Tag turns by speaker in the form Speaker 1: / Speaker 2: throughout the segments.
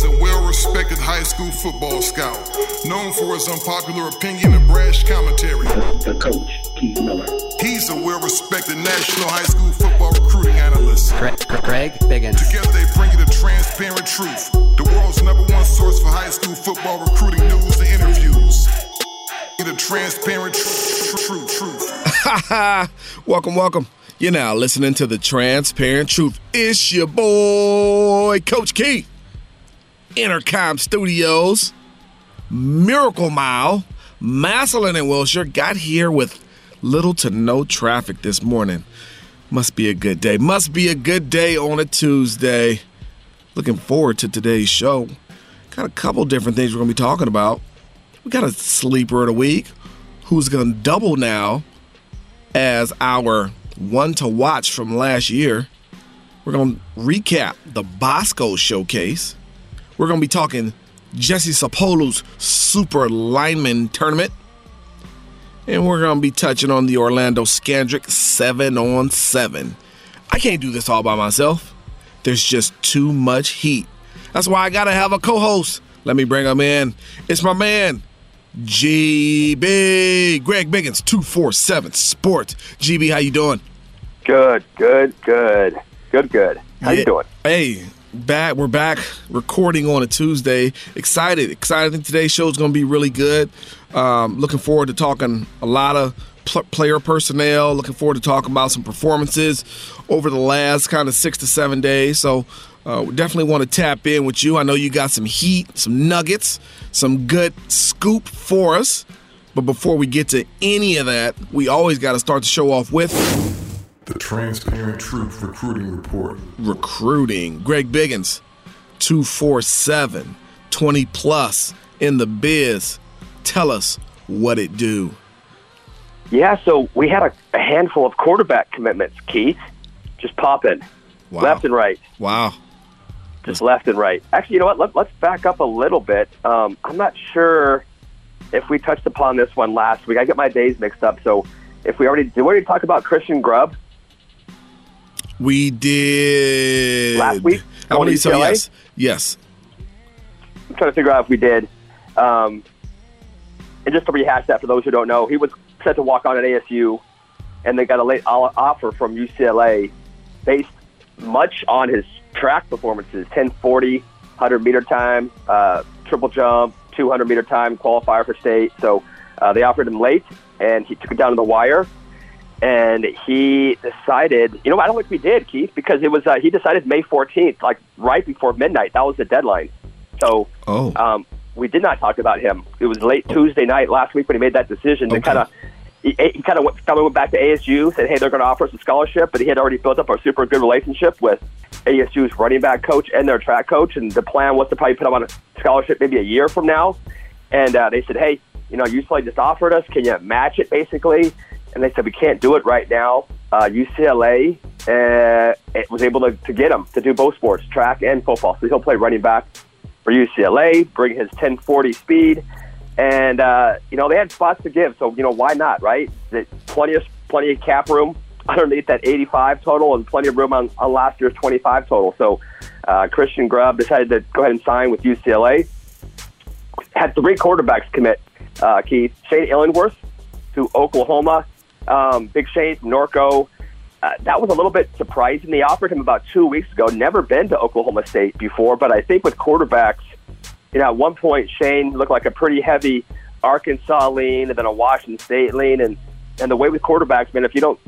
Speaker 1: He's a well respected high school football scout, known for his unpopular opinion and brash commentary.
Speaker 2: The, the coach, Keith Miller.
Speaker 1: He's a well respected national high school football recruiting analyst.
Speaker 3: Craig, Greg Biggins.
Speaker 1: Together they bring you the transparent truth, the world's number one source for high school football recruiting news and interviews. The transparent truth, truth, truth.
Speaker 4: welcome, welcome. You're now listening to the Transparent Truth. It's your boy, Coach Keith. Intercom Studios, Miracle Mile, Masselin and Wilshire got here with little to no traffic this morning. Must be a good day. Must be a good day on a Tuesday. Looking forward to today's show. Got a couple different things we're going to be talking about. We got a sleeper of the week who's going to double now as our one to watch from last year. We're going to recap the Bosco Showcase. We're going to be talking Jesse Sapolu's Super Lineman Tournament. And we're going to be touching on the Orlando Scandrick 7 on 7. I can't do this all by myself. There's just too much heat. That's why I got to have a co host. Let me bring him in. It's my man, GB Greg Biggins, 247 Sports. GB, how you doing?
Speaker 5: Good, good, good. Good, good. How
Speaker 4: Yeah.
Speaker 5: you doing?
Speaker 4: Hey, back. We're back recording on a Tuesday. Excited, excited. I think today's show is going to be really good. Um, looking forward to talking a lot of pl- player personnel. Looking forward to talking about some performances over the last kind of six to seven days. So. Uh, we definitely want to tap in with you. I know you got some heat, some nuggets, some good scoop for us. But before we get to any of that, we always got to start the show off with
Speaker 1: The Transparent Truth Recruiting Report.
Speaker 4: recruiting. Greg Biggins, 247, 20 plus in the biz. Tell us what it do.
Speaker 5: Yeah, so we had a, a handful of quarterback commitments, Keith. Just popping.
Speaker 4: Wow.
Speaker 5: Left and right.
Speaker 4: Wow.
Speaker 5: Just left and right. Actually, you know what? Let, let's back up a little bit. Um, I'm not sure if we touched upon this one last week. I get my days mixed up. So if we already did, we already talk about Christian Grubb?
Speaker 4: We did.
Speaker 5: Last week?
Speaker 4: I believe so, yes. Yes.
Speaker 5: I'm trying to figure out if we did. Um, and just to rehash that for those who don't know, he was set to walk on at ASU, and they got a late offer from UCLA based much on his track performances 1040, 100 meter time, uh, triple jump, 200 meter time, qualifier for state. So uh, they offered him late, and he took it down to the wire. And he decided, you know, I don't think we did, Keith, because it was uh, he decided May 14th, like right before midnight. That was the deadline. So
Speaker 4: Oh.
Speaker 5: um, we did not talk about him. It was late Tuesday night last week when he made that decision to
Speaker 4: Okay.
Speaker 5: kind of. He, he kind of went, kinda went back to ASU, said, "Hey, they're going to offer us a scholarship," but he had already built up a super good relationship with ASU's running back coach and their track coach, and the plan was to probably put him on a scholarship maybe a year from now. And uh, they said, "Hey, you know, UCLA just offered us. Can you match it, basically?" And they said, "We can't do it right now." Uh, UCLA uh, it was able to, to get him to do both sports, track and football. So he'll play running back for UCLA, bring his 1040 speed, and uh, you know they had spots to give. So you know why not, right? Plenty of plenty of cap room underneath that 85 total, and plenty of room on, on last year's 25 total. So uh, Christian Grubb decided to go ahead and sign with UCLA. Had three quarterbacks commit. Uh, Keith Shane Illingworth to Oklahoma. Um, Big Shane from Norco. Uh, that was a little bit surprising. They offered him about two weeks ago. Never been to Oklahoma State before, but I think with quarterbacks, you know, at one point Shane looked like a pretty heavy Arkansas lean, and then a Washington State lean, and and the way with quarterbacks, man, if you don't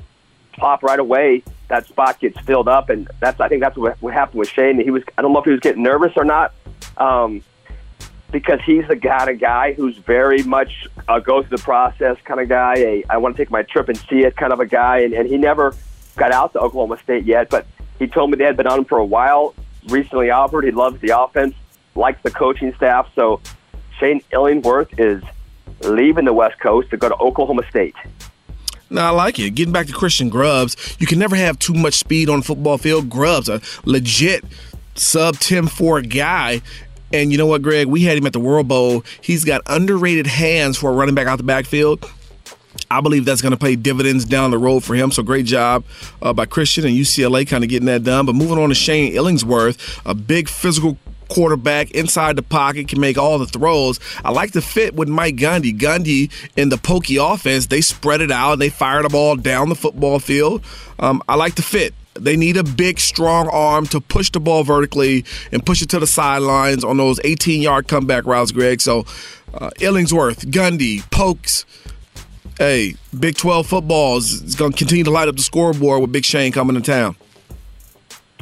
Speaker 5: pop right away, that spot gets filled up, and that's I think that's what what happened with Shane. He was I don't know if he was getting nervous or not. Um, because he's the kind of guy who's very much a go through the process kind of guy. A I want to take my trip and see it kind of a guy, and, and he never got out to Oklahoma State yet. But he told me they had been on him for a while. Recently offered. He loves the offense, likes the coaching staff. So Shane Illingworth is leaving the West Coast to go to Oklahoma State.
Speaker 4: No, I like it. Getting back to Christian Grubbs, you can never have too much speed on football field. Grubbs, a legit sub 10 4 guy. And you know what, Greg? We had him at the World Bowl. He's got underrated hands for a running back out the backfield. I believe that's going to pay dividends down the road for him. So great job uh, by Christian and UCLA kind of getting that done. But moving on to Shane Illingsworth, a big physical quarterback inside the pocket, can make all the throws. I like the fit with Mike Gundy. Gundy in the pokey offense, they spread it out and they fire the ball down the football field. Um, I like the fit. They need a big, strong arm to push the ball vertically and push it to the sidelines on those 18 yard comeback routes, Greg. So, uh, Illingsworth, Gundy, Pokes. Hey, Big 12 football is, going to continue to light up the scoreboard with Big Shane coming to town.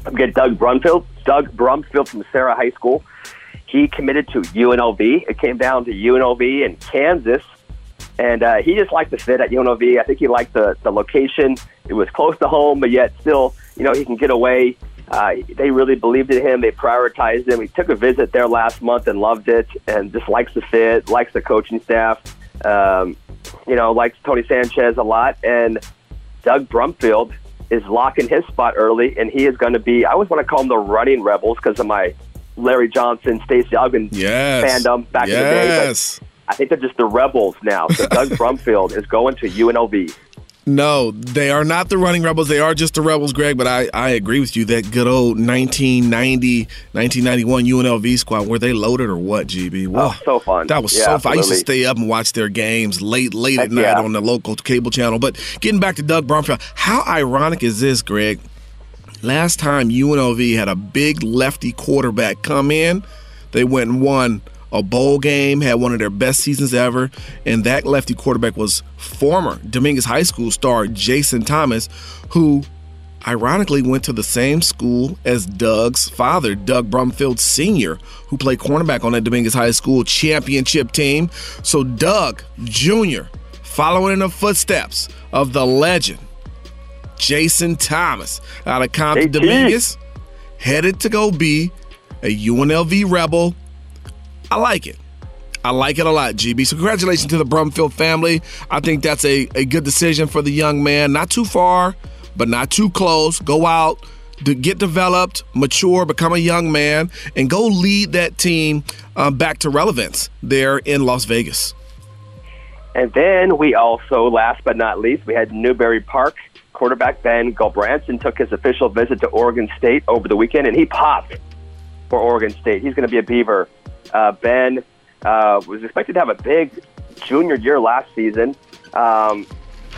Speaker 5: I'm getting Doug Brumfield. Doug Brumfield from Serra High School. He committed to UNLV. It came down to UNLV and Kansas. And uh, he just liked the fit at UNLV. I think he liked the, the location. It was close to home, but yet still, you know, he can get away. Uh, they really believed in him. They prioritized him. He took a visit there last month and loved it, and just likes the fit, likes the coaching staff. Um, you know, likes Tony Sanchez a lot. And Doug Brumfield is locking his spot early, and he is going to be. I always want to call them the running rebels because of my Larry Johnson, Stacey Augmon
Speaker 4: yes.
Speaker 5: fandom back
Speaker 4: yes.
Speaker 5: in the day. But I think they're just the rebels now. So Doug Brumfield is going to UNLV.
Speaker 4: No, they are not the running rebels. They are just the rebels, Greg. But I, I agree with you. That good old 1990, 1991 UNLV squad, were they loaded or what, GB?
Speaker 5: Wow. Oh, so fun.
Speaker 4: That was
Speaker 5: yeah,
Speaker 4: so
Speaker 5: absolutely.
Speaker 4: fun. I used to stay up and watch their games late, late
Speaker 5: Heck
Speaker 4: at night
Speaker 5: yeah.
Speaker 4: on the local cable channel. But getting back to Doug Brumfield, how ironic is this, Greg? Last time UNLV had a big lefty quarterback come in, they went and won a bowl game, had one of their best seasons ever, and that lefty quarterback was former Dominguez High School star Jason Thomas, who ironically went to the same school as Doug's father, Doug Brumfield Sr., who played cornerback on that Dominguez High School championship team. So Doug Jr., following in the footsteps of the legend, Jason Thomas, out of Compton. Dominguez, headed to go be a UNLV rebel. I like it. I like it a lot, GB. So congratulations to the Brumfield family. I think that's a, a good decision for the young man. Not too far, but not too close. Go out, to get developed, mature, become a young man, and go lead that team um, back to relevance there in Las Vegas.
Speaker 5: And then we also, last but not least, we had Newbury Park quarterback Ben Gulbranson took his official visit to Oregon State over the weekend, and he popped for Oregon State. He's going to be a Beaver. Uh, ben uh, was expected to have a big junior year last season. Um,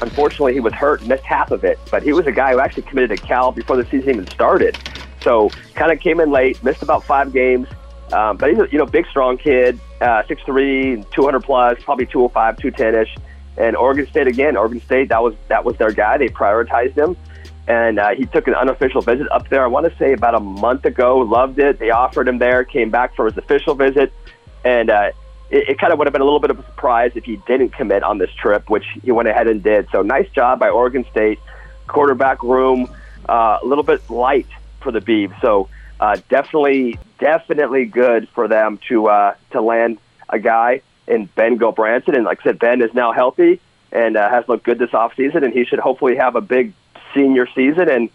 Speaker 5: unfortunately, he was hurt missed half of it, but he was a guy who actually committed to Cal before the season even started. So kind of came in late, missed about five games. Um, but he's a you know big, strong kid, uh, 6'3", 200 plus, probably 205, 210 ish. And Oregon State again. Oregon State that was that was their guy. They prioritized him, and uh, he took an unofficial visit up there. I want to say about a month ago. Loved it. They offered him there. Came back for his official visit, and uh, it, it kind of would have been a little bit of a surprise if he didn't commit on this trip, which he went ahead and did. So nice job by Oregon State. Quarterback room uh, a little bit light for the Beavs. So uh, definitely, definitely good for them to uh, to land a guy in Ben Gulbranson. And like I said, Ben is now healthy and uh, has looked good this offseason, and he should hopefully have a big senior season. And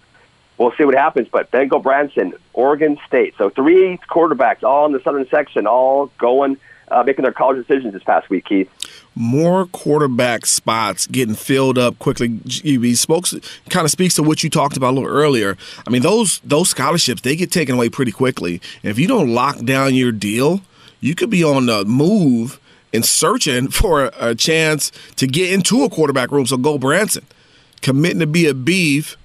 Speaker 5: we'll see what happens. But Ben Branson, Oregon State. So three quarterbacks all in the southern section, all going, uh, making their college decisions this past week, Keith.
Speaker 4: more quarterback spots getting filled up quickly. He spoke, kind of speaks to what you talked about a little earlier. I mean, those those scholarships they get taken away pretty quickly. And if you don't lock down your deal, you could be on the move and searching for a chance to get into a quarterback room. So go Branson, committing to be a beef.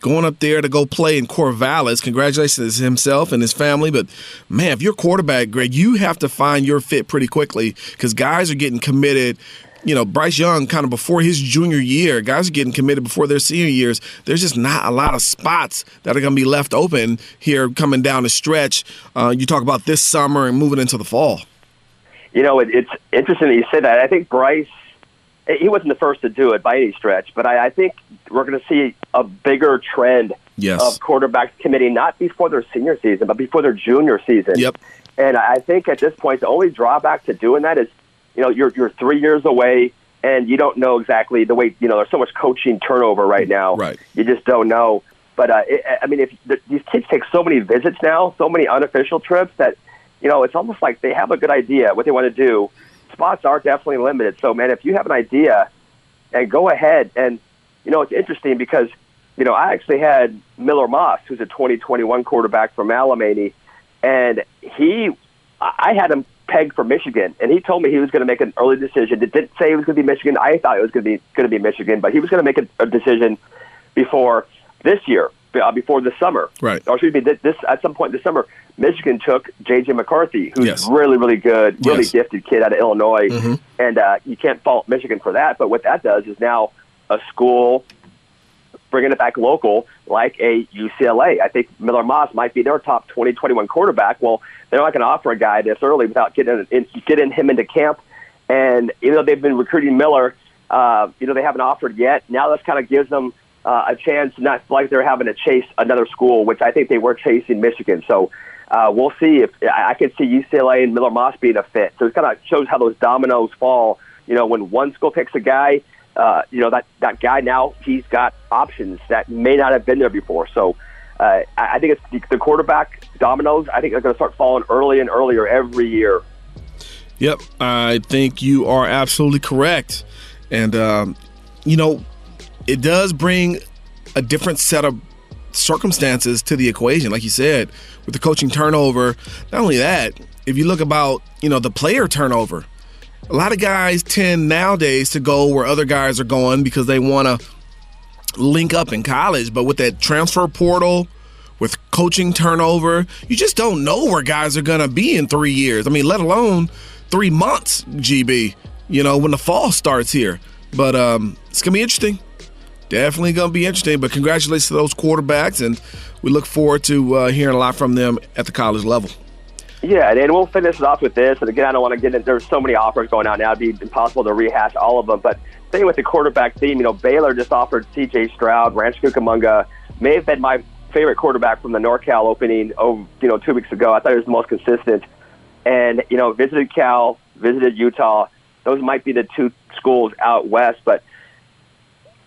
Speaker 4: Going up there to go play in Corvallis. Congratulations to himself and his family. But man, if you're quarterback, Greg, you have to find your fit pretty quickly because guys are getting committed. You know, Bryce Young, kind of before his junior year, guys are getting committed before their senior years. There's just not a lot of spots that are going to be left open here coming down the stretch. Uh, you talk about this summer and moving into the fall.
Speaker 5: You know, it, it's interesting that you say that. I think Bryce, he wasn't the first to do it by any stretch, but I, I think we're going to see a bigger trend
Speaker 4: Yes.
Speaker 5: of quarterbacks committing not before their senior season, but before their junior season.
Speaker 4: Yep.
Speaker 5: And I think at this point, the only drawback to doing that is, you know, you're you're three years away, and you don't know exactly the way. You know, there's so much coaching turnover right now.
Speaker 4: Right.
Speaker 5: You just don't know. But uh, it, I mean, if the, these kids take so many visits now, so many unofficial trips that, you know, it's almost like they have a good idea what they want to do. Spots are definitely limited. So, man, if you have an idea, and go ahead and, you know, it's interesting because, you know, I actually had Miller Moss, who's a 2021 quarterback from Alemany, and he, I had him pegged for Michigan, and he told me he was going to make an early decision. It didn't say it was going to be Michigan. I thought it was going to be going to be Michigan, but he was going to make a, a decision before this year, before the summer.
Speaker 4: Right.
Speaker 5: Or excuse me, this, this at some point this summer, Michigan took J.J. McCarthy, who's
Speaker 4: Yes.
Speaker 5: really, really good, really
Speaker 4: Yes. Mm-hmm.
Speaker 5: gifted kid out of Illinois, and uh, you can't fault Michigan for that. But what that does is now a school bringing it back local, like a UCLA. I think Miller Moss might be their top 20, 21 quarterback. Well, they're not going to offer a guy this early without getting in, getting him into camp. And even though they've been recruiting Miller, uh, you know they haven't offered yet. Now this kind of gives them uh, a chance, not like they're having to chase another school, which I think they were chasing Michigan. So uh, we'll see if I could see UCLA and Miller Moss being a fit. So it kind of shows how those dominoes fall. You know, when one school picks a guy, uh, you know that that guy now he's got options that may not have been there before. So uh, I I think it's the, the quarterback dominoes. I think they're going to start falling early and earlier every year.
Speaker 4: Yep, I think you are absolutely correct. And, um, you know, it does bring a different set of circumstances to the equation. Like you said, with the coaching turnover, not only that, if you look about, you know, the player turnover, a lot of guys tend nowadays to go where other guys are going because they want to link up in college. But with that transfer portal, with coaching turnover, you just don't know where guys are going to be in three years. I mean, let alone three months, GB, you know, when the fall starts here. But um, it's going to be interesting. Definitely going to be interesting. But congratulations to those quarterbacks, and we look forward to uh, hearing a lot from them at the college level.
Speaker 5: Yeah, and, we'll finish it off with this. And again, I don't want to get in. There's so many offers going out now; it'd be impossible to rehash all of them. But staying with the quarterback theme, you know, Baylor just offered C.J. Stroud, Rancho Cucamonga, may have been my favorite quarterback from the NorCal opening. Oh, you know, two weeks ago, I thought he was the most consistent. And you know, visited Cal, visited Utah. Those might be the two schools out west, but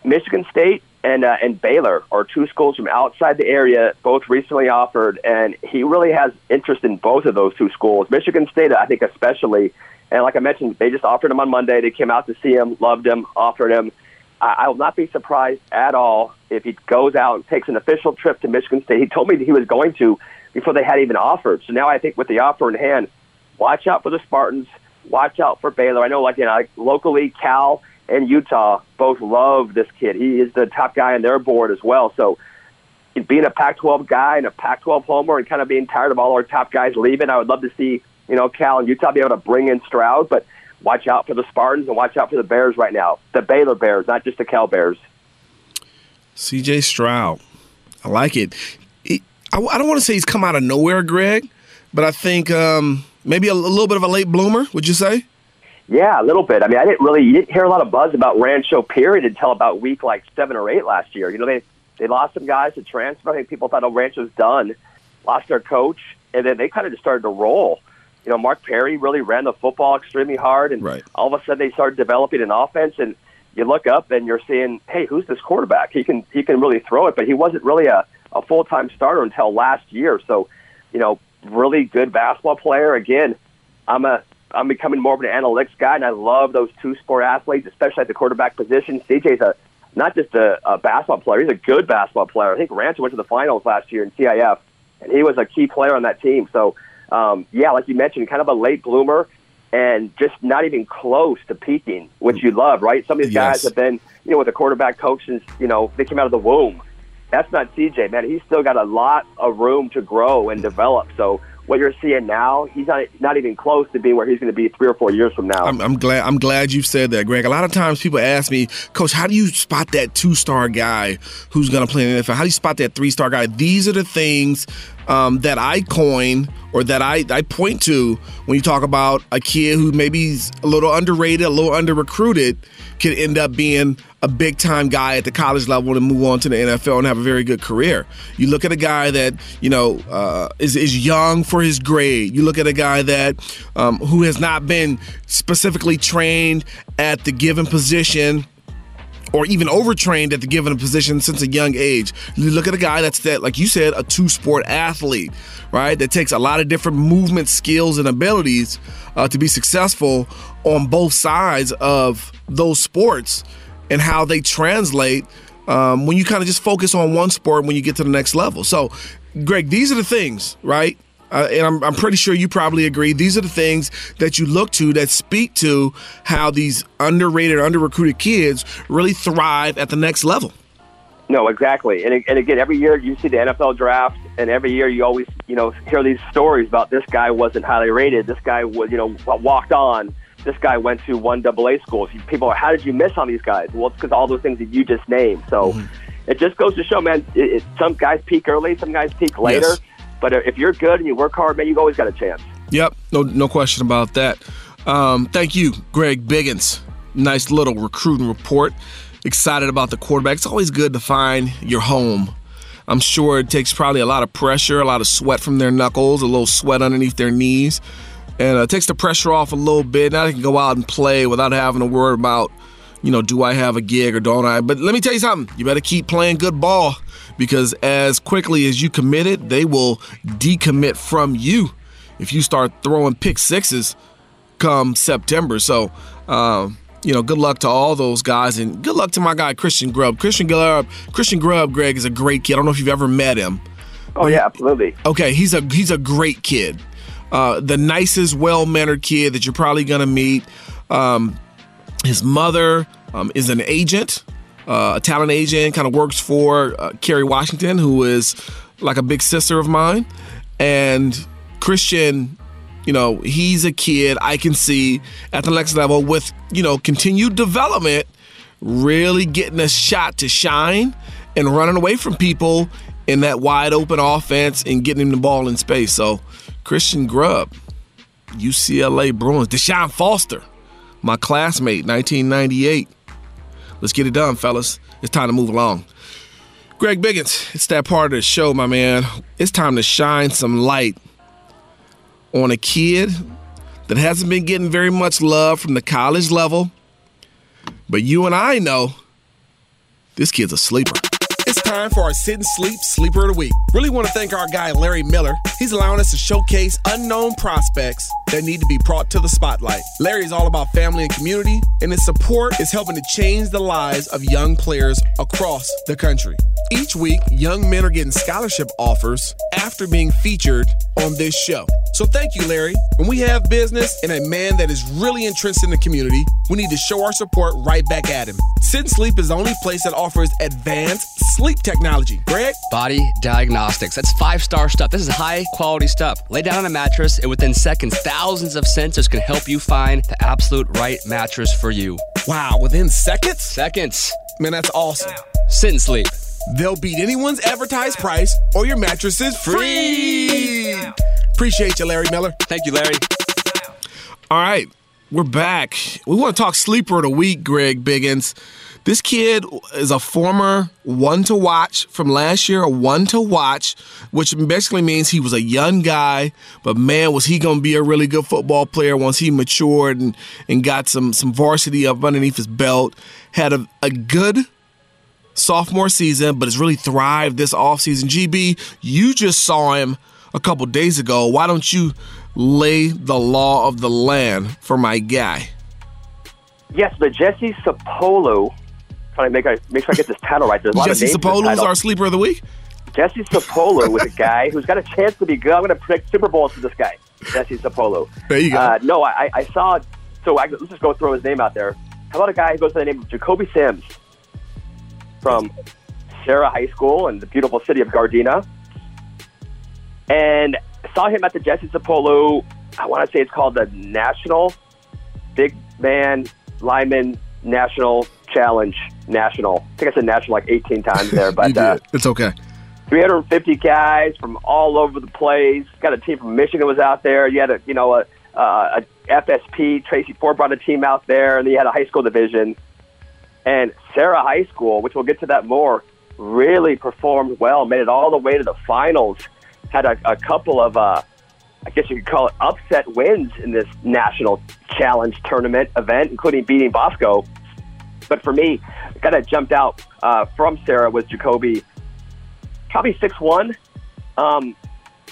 Speaker 5: Michigan State and uh, and Baylor are two schools from outside the area, both recently offered, and he really has interest in both of those two schools. Michigan State, I think, especially, and like I mentioned, they just offered him on Monday. They came out to see him, loved him, offered him. I, I will not be surprised at all if he goes out and takes an official trip to Michigan State. He told me that he was going to before they had even offered. So now I think with the offer in hand, watch out for the Spartans. Watch out for Baylor. I know, like you know, locally, Cal and Utah both love this kid. He is the top guy on their board as well. So, being a Pac-12 guy and a Pac-12 homer, and kind of being tired of all our top guys leaving, I would love to see you know Cal and Utah be able to bring in Stroud. But watch out for the Spartans and watch out for the Bears right now. The Baylor Bears, not just the Cal Bears.
Speaker 4: CJ Stroud. I like it. I, don't want to say he's come out of nowhere, Greg, but I think um, maybe a little bit of a late bloomer, would you say?
Speaker 5: Yeah, a little bit. I mean, I didn't really, you didn't hear a lot of buzz about Rancho period until about week like seven or eight last year. You know, they they lost some guys to transfer. I think people thought, oh, Rancho's done. Lost their coach, and then they kind of just started to roll. You know, Mark Perry really ran the football extremely hard, and
Speaker 4: Right.
Speaker 5: all of a sudden they started developing an offense. And you look up and you're seeing, hey, who's this quarterback? He can he can really throw it, but he wasn't really a, a full time starter until last year. So, you know, really good basketball player. Again, I'm a I'm becoming more of an analytics guy, and I love those two sport athletes, especially at the quarterback position. CJ's a not just a, a basketball player; he's a good basketball player. I think Rancho went to the finals last year in CIF, and he was a key player on that team. So, um, yeah, like you mentioned, kind of a late bloomer, and just not even close to peaking, which you love, right? Some of these
Speaker 4: Yes.
Speaker 5: guys have been, you know, with a quarterback coach since you know they came out of the womb. That's not CJ, man. He's still got a lot of room to grow and develop. So what you're seeing now, he's not not even close to being where he's going to be three or four years from now.
Speaker 4: I'm, I'm glad. I'm glad you said that, Greg. A lot of times people ask me, Coach, how do you spot that two star guy who's going to play in the NFL? How do you spot that three star guy? These are the things um, that I coin or that I, I point to when you talk about a kid who maybe is a little underrated, a little under recruited, could end up being a big time guy at the college level and move on to the NFL and have a very good career. You look at a guy that you know uh, is is young for his grade. You look at a guy that um, who has not been specifically trained at the given position or even overtrained at the given position since a young age. You look at a guy that's that, like you said, a two sport athlete, right? That takes a lot of different movement skills and abilities uh, to be successful on both sides of those sports and how they translate um, when you kind of just focus on one sport when you get to the next level. So, Greg, these are the things, right? uh, and I'm, I'm pretty sure you probably agree. These are the things that you look to that speak to how these underrated, under recruited kids really thrive at the next level.
Speaker 5: No, exactly. And, and again, every year you see the NFL draft, and every year you always, you know, hear these stories about this guy wasn't highly rated. This guy was, you know, walked on. This guy went to one double A school. People are, how did you miss on these guys? Well, it's because all those things that you just named. So mm-hmm. it just goes to show, man, it, it, some guys peak early, some guys peak later. Yes. But if you're good and you work hard, man, you've always got a chance.
Speaker 4: Yep, no, no question about that. Um, thank you, Greg Biggins. Nice little recruiting report excited about the quarterback. It's always good to find your home. I'm sure it takes probably a lot of pressure, a lot of sweat from their knuckles, a little sweat underneath their knees, and uh, it takes the pressure off a little bit. Now I can go out and play without having to worry about, you know, do I have a gig or don't I? But let me tell you something. You better keep playing good ball because as quickly as you commit it, they will decommit from you if you start throwing pick sixes come September. So. Um, you know, good luck to all those guys, and good luck to my guy Christian Grubb. Christian Grubb, Christian Grubb, Greg is a great kid. I don't know if you've ever met him.
Speaker 5: Oh yeah, absolutely.
Speaker 4: Okay, he's a he's a great kid, uh, the nicest, well mannered kid that you're probably gonna meet. Um, his mother um, is an agent, uh, a talent agent, kind of works for uh, Kerry Washington, who is like a big sister of mine, and Christian you know, he's a kid I can see at the next level with, you know, continued development, really getting a shot to shine and running away from people in that wide open offense and getting him the ball in space. So, Christian Grubb, UCLA Bruins, Deshaun Foster, my classmate, 1998. Let's get it done, fellas. It's time to move along. Greg Biggins, it's that part of the show, my man. It's time to shine some light on a kid that hasn't been getting very much love from the college level. But you and I know this kid's a sleeper. It's time for our Sit and Sleep Sleeper of the Week. Really want to thank our guy, Larry Miller. He's allowing us to showcase unknown prospects that need to be brought to the spotlight. Larry is all about family and community, and his support is helping to change the lives of young players across the country. Each week, young men are getting scholarship offers after being featured on this show. So thank you, Larry. When we have business and a man that is really interested in the community, we need to show our support right back at him. Sit Sleep is the only place that offers advanced sleep technology. Greg?
Speaker 3: Body diagnostics. That's five star stuff. This is high quality stuff. Lay down on a mattress, and within seconds, thousands of sensors can help you find the absolute right mattress for you.
Speaker 4: Wow, within seconds?
Speaker 3: Seconds.
Speaker 4: Man, that's awesome.
Speaker 3: Sit and sleep.
Speaker 4: They'll beat anyone's advertised price, or your mattress is free. Appreciate you, Larry Miller.
Speaker 3: Thank you, Larry.
Speaker 4: All right, we're back. We want to talk sleeper of the week, Greg Biggins. This kid is a former one to watch from last year, a one to watch, which basically means he was a young guy, but man, was he going to be a really good football player once he matured and, and got some, some varsity up underneath his belt. Had a, a good sophomore season, but has really thrived this offseason. GB, you just saw him a couple days ago. Why don't you lay the law of the land for my guy?
Speaker 5: Yes, but Jesse Sapolu, trying to make, make sure I get this title right. There's a lot
Speaker 4: Jesse Sapolu is our sleeper of the week?
Speaker 5: Jesse Sapolu is a guy who's got a chance to be good. I'm going to predict Super Bowls for this guy, Jesse Sapolu.
Speaker 4: There you go. Uh,
Speaker 5: no, I, I saw, so I, let's just go throw his name out there. How about a guy who goes by the name of Jacoby Sims? from Serra High School in the beautiful city of Gardena. And saw him at the Jesse Sapolu, I want to say it's called the National Big Man Lyman National Challenge National. I think I said national like 18 times there, but
Speaker 4: uh, it's okay.
Speaker 5: 350 guys from all over the place. Got a team from Michigan was out there. You had a you know a, a FSP. Tracy Ford brought a team out there, and then you had a high school division. And Serra High School, which we'll get to that more, really performed well, made it all the way to the finals, had a, a couple of, uh, I guess you could call it upset wins in this national challenge tournament event, including beating Bosco. But for me, the guy that jumped out uh, from Serra was Jacoby, probably six one. Um,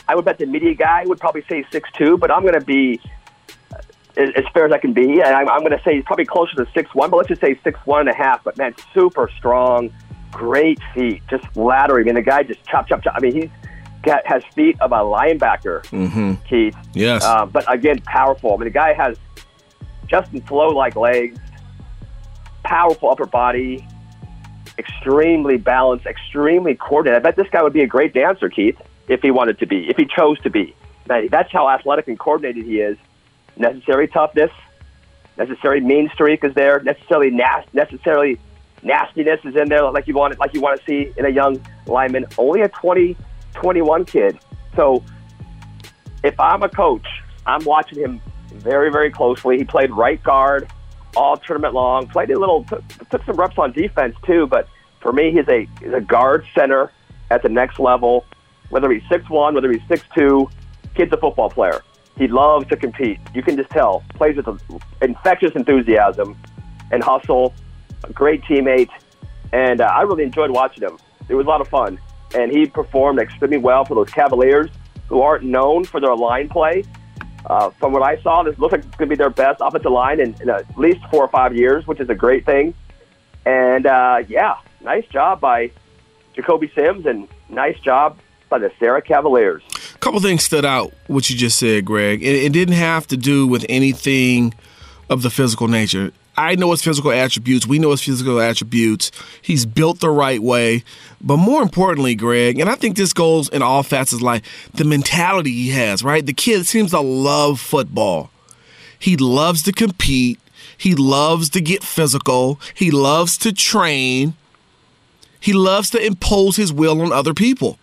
Speaker 5: I would bet the media guy would probably say six two, but I'm going to be as fair as I can be. And I'm, I'm going to say he's probably closer to six one, but let's just say six one and a half. But man, super strong, great feet, just laddering. I mean, the guy just chop, chop, chop. I mean, he's got, has feet of a linebacker,
Speaker 4: Mm-hmm.
Speaker 5: Keith.
Speaker 4: Yes.
Speaker 5: Uh, but again, powerful. I mean, the guy has Justin Flowe like legs, powerful upper body, extremely balanced, extremely coordinated. I bet this guy would be a great dancer, Keith, if he wanted to be, if he chose to be. That's how athletic and coordinated he is. Necessary toughness, necessary mean streak is there. Necessarily nas- necessarily nastiness is in there, like you want it, like you want to see in a young lineman. Only a 20, 21 kid. So if I'm a coach, I'm watching him very, very closely. He played right guard all tournament long. Played a little, took, took some reps on defense too. But for me, he's a he's a guard center at the next level. Whether he's six one, whether he's six two, kid's a football player. He loves to compete. You can just tell. Plays with infectious enthusiasm and hustle. A great teammate, and uh, I really enjoyed watching him. It was a lot of fun, and he performed extremely well for those Cavaliers, who aren't known for their line play. Uh, from what I saw, this looks like it's going to be their best offensive line in, in at least four or five years, which is a great thing. And uh, yeah, nice job by Jacoby Sims, and nice job by the Serra Cavaliers.
Speaker 4: A couple things stood out what you just said, Greg. It, it didn't have to do with anything of the physical nature. I know his physical attributes. We know his physical attributes. He's built the right way. But more importantly, Greg, and I think this goes in all facets of life, the mentality he has, right? The kid seems to love football. He loves to compete. He loves to get physical. He loves to train. He loves to impose his will on other people.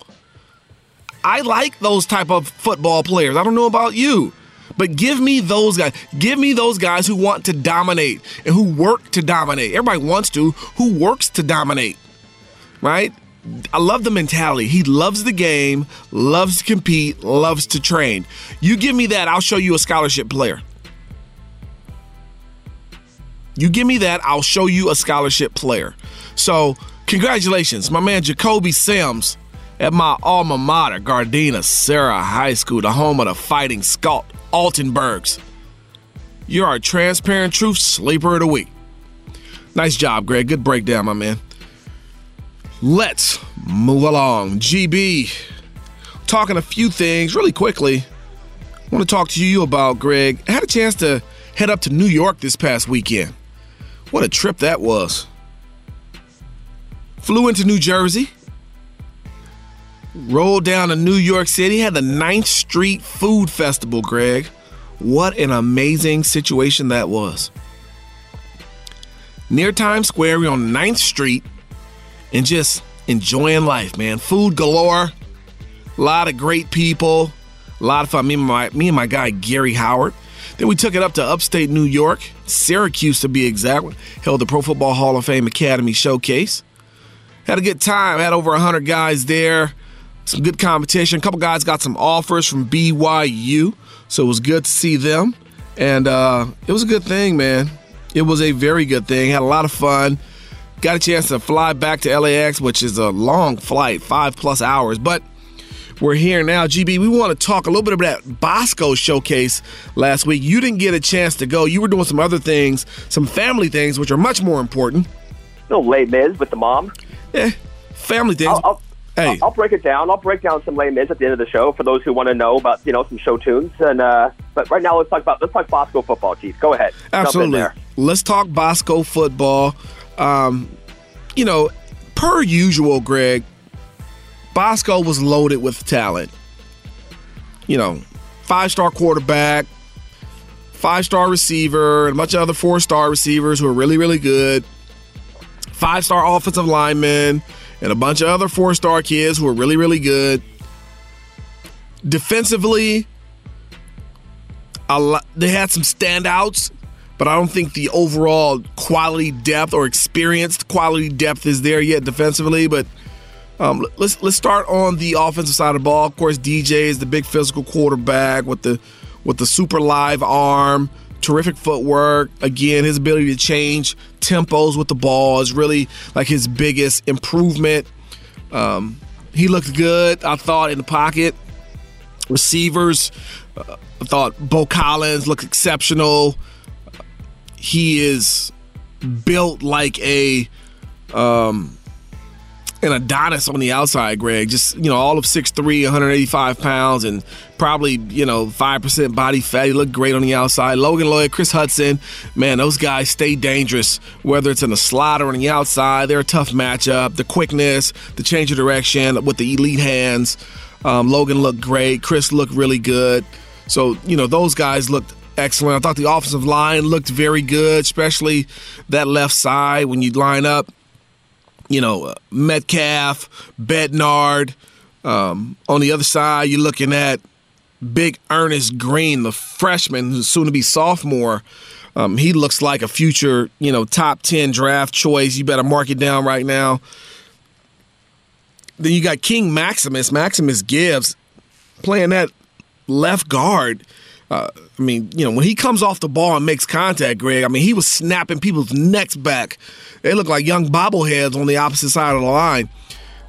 Speaker 4: I like those type of football players. I don't know about you. But give me those guys. Give me those guys who want to dominate and who work to dominate. Everybody wants to, who works to dominate. Right? I love the mentality. He loves the game, loves to compete, loves to train. You give me that, I'll show you a scholarship player. You give me that, I'll show you a scholarship player. So, congratulations, my man Jacoby Sims at my alma mater, Gardena Serra High School, the home of the Fighting Scott Altenbergs. You're our transparent truth sleeper of the week. Nice job, Greg. Good breakdown, my man. Let's move along. GB, talking a few things really quickly. I want to talk to you about, Greg. I had a chance to head up to New York this past weekend. What a trip that was. Flew into New Jersey, rolled down to New York City, had the 9th Street Food Festival, Greg. What an amazing situation that was. Near Times Square, we're on 9th Street and just enjoying life, man. Food galore, a lot of great people, a lot of fun. Me and my, me and my guy, Gary Howard. Then we took it up to upstate New York, Syracuse to be exact, held the Pro Football Hall of Fame Academy Showcase. Had a good time, had over 100 guys there some good competition. A couple guys got some offers from BYU, so it was good to see them. And uh, it was a good thing, man. It was a very good thing. Had a lot of fun. Got a chance to fly back to LAX, which is a long flight, five plus hours. But we're here now. GB, we want to talk a little bit about that Bosco showcase last week. You didn't get a chance to go. You were doing some other things, some family things, which are much more important.
Speaker 5: Little Les Mis with the mom.
Speaker 4: Yeah, family things.
Speaker 5: I'll, I'll,
Speaker 4: Hey.
Speaker 5: I'll break it down. I'll break down some Les Mis at the end of the show for those who want to know about you know some show tunes. And uh, but right now let's talk about let's talk Bosco football, Keith. Go ahead.
Speaker 4: Absolutely. Let's talk Bosco football. Um, you know, per usual, Greg, Bosco was loaded with talent. You know, five star quarterback, five star receiver, and a bunch of other four star receivers who are really, really good. Five star offensive linemen, and a bunch of other four star kids who are really, really good. Defensively, lot, they had some standouts, but I don't think the overall quality depth or experienced quality depth is there yet defensively. But um, let's let's start on the offensive side of the ball. Of course, DJ is the big physical quarterback with the with the super live arm, terrific footwork. Again, his ability to change tempos with the ball is really like his biggest improvement. Um, he looked good, I thought, in the pocket. Receivers, uh, I thought Beaux Collins looked exceptional. He is built like a um, an Adonis on the outside, Greg. Just, you know, all of 6'3, 185 pounds, and probably, you know, 5% body fat. He looked great on the outside. Logan Loya, Chris Hudson, man, those guys stay dangerous, whether it's in the slot or on the outside. They're a tough matchup. The quickness, the change of direction with the elite hands. Um, Logan looked great. Chris looked really good. So, you know, those guys looked excellent. I thought the offensive line looked very good, especially that left side when you line up you know, uh, Metcalf, Bednard. Um, on the other side, you're looking at big Ernest Green, the freshman who's soon to be sophomore. Um, he looks like a future, you know, top 10 draft choice. You better mark it down right now. Then you got King Maximus, Maximus Gibbs, playing that left guard. Uh, I mean, you know, when he comes off the ball and makes contact, Greg, I mean, he was snapping people's necks back. They look like young bobbleheads on the opposite side of the line.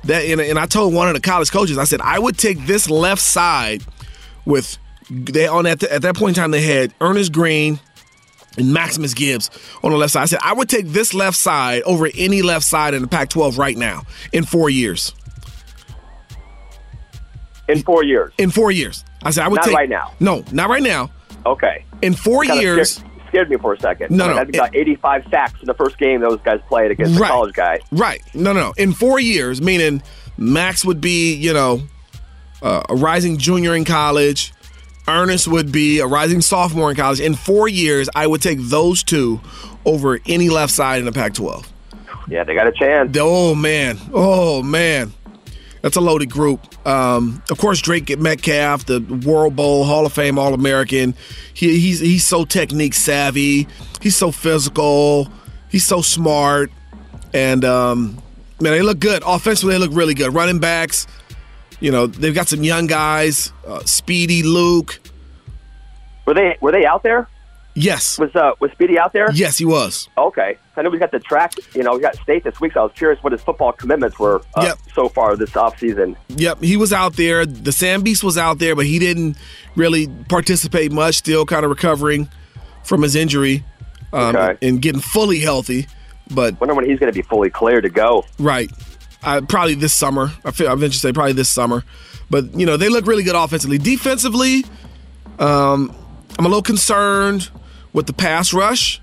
Speaker 4: That and, and I told one of the college coaches, I said I would take this left side with they on at, the, at that point in time they had Ernest Green and Maximus Gibbs on the left side. I said I would take this left side over any left side in the Pac-12 right now in four years.
Speaker 5: In four years.
Speaker 4: In four years, I said I would
Speaker 5: Not
Speaker 4: take
Speaker 5: right now.
Speaker 4: No, not right now.
Speaker 5: Okay.
Speaker 4: In four
Speaker 5: Kinda
Speaker 4: years,
Speaker 5: Scared, scared me for a second.
Speaker 4: No,
Speaker 5: I
Speaker 4: no,
Speaker 5: had about 85 sacks in the first game those guys played against
Speaker 4: Right.
Speaker 5: the college guy.
Speaker 4: Right. No, no. No. In four years, meaning Max would be, you know, uh, a rising junior in college. Ernest would be a rising sophomore in college. In four years, I would take those two over any left side in the Pac 12.
Speaker 5: Yeah, they got a chance.
Speaker 4: Oh, man. Oh, man. That's a loaded group. Um, of course, Drake Metcalf, the World Bowl Hall of Fame All American. He, he's he's so technique savvy. He's so physical. He's so smart. And um, man, they look good. Offensively, they look really good. Running backs, you know, they've got some young guys. Uh, Speedy Luke.
Speaker 5: Were they were they out there?
Speaker 4: Yes,
Speaker 5: Was uh was Speedy out there?
Speaker 4: yes, he was.
Speaker 5: Okay. I know we got the track. You know, we got state this week. So I was curious what his football commitments were uh,
Speaker 4: Yep.
Speaker 5: so far this offseason.
Speaker 4: Yep, he was out there. The Sand Beast was out there, but he didn't really participate much. Still kind of recovering from his injury um,
Speaker 5: Okay.
Speaker 4: and getting fully healthy. But
Speaker 5: Wonder when he's going to be fully clear to go.
Speaker 4: right, uh, probably this summer. I feel I venture to say probably this summer. But you know they look really good offensively. Defensively, um, I'm a little concerned with the pass rush.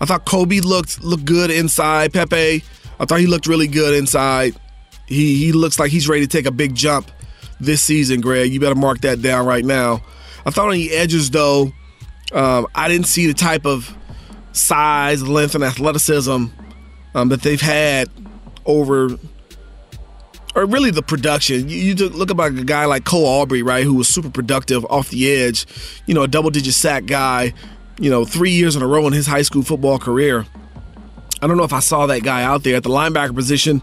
Speaker 4: I thought Kobe looked looked good inside. Pepe, I thought he looked really good inside. He he looks like he's ready to take a big jump this season, Greg. You better mark that down right now. I thought on the edges though, um, I didn't see the type of size, length, and athleticism um, that they've had over, or really the production. You, you look about a guy like Cole Aubrey, right, who was super productive off the edge, you know, a double-digit sack guy, you know, three years in a row in his high school football career. I don't know if I saw that guy out there at the linebacker position.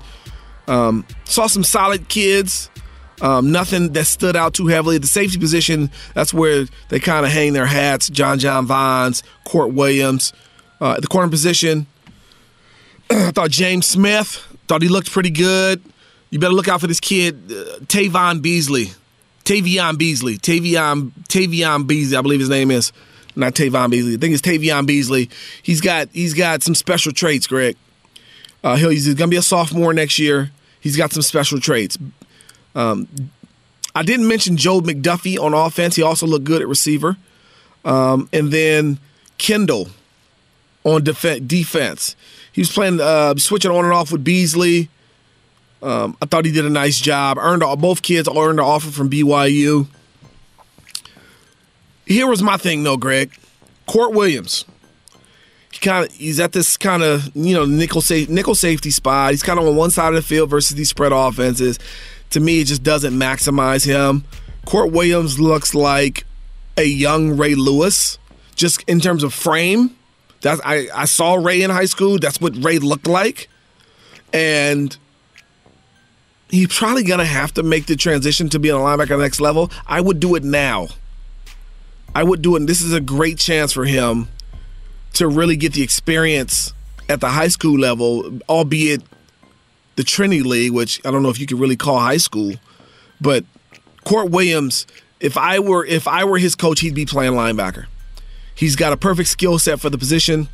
Speaker 4: Um, saw some solid kids. Um, nothing that stood out too heavily. At the safety position, that's where they kind of hang their hats. John John Vines, Kourt Williams. Uh, at the corner position, I thought James Smith thought he looked pretty good. You better look out for this kid, uh, Tavon Beasley. Tavion Beasley. Tavion Tavion Beasley, I believe his name is. Not Tavon Beasley. I think it's Tavion Beasley. He's got he's got some special traits, Greg. Uh, he'll, he's going to be a sophomore next year. He's got some special traits. Um, I didn't mention Joe McDuffie on offense. He also looked good at receiver. Um, and then Kendall on def- defense. He was playing, uh, switching on and off with Beasley. Um, I thought he did a nice job. Earned both kids earned an offer from BYU. Here was my thing, though, Greg. Kourt Williams. He kind of he's at this kind of you know nickel sa- nickel safety spot. He's kind of on one side of the field versus these spread offenses. To me, it just doesn't maximize him. Kourt Williams looks like a young Ray Lewis, just in terms of frame. That's I, I saw Ray in high school. That's what Ray looked like, and he's probably gonna have to make the transition to be a linebacker next level. I would do it now. I would do it. And this is a great chance for him to really get the experience at the high school level, albeit the Trinity League, which I don't know if you could really call high school, but Kourt Williams, if I were if I were his coach, he'd be playing linebacker. He's got a perfect skill set for the position.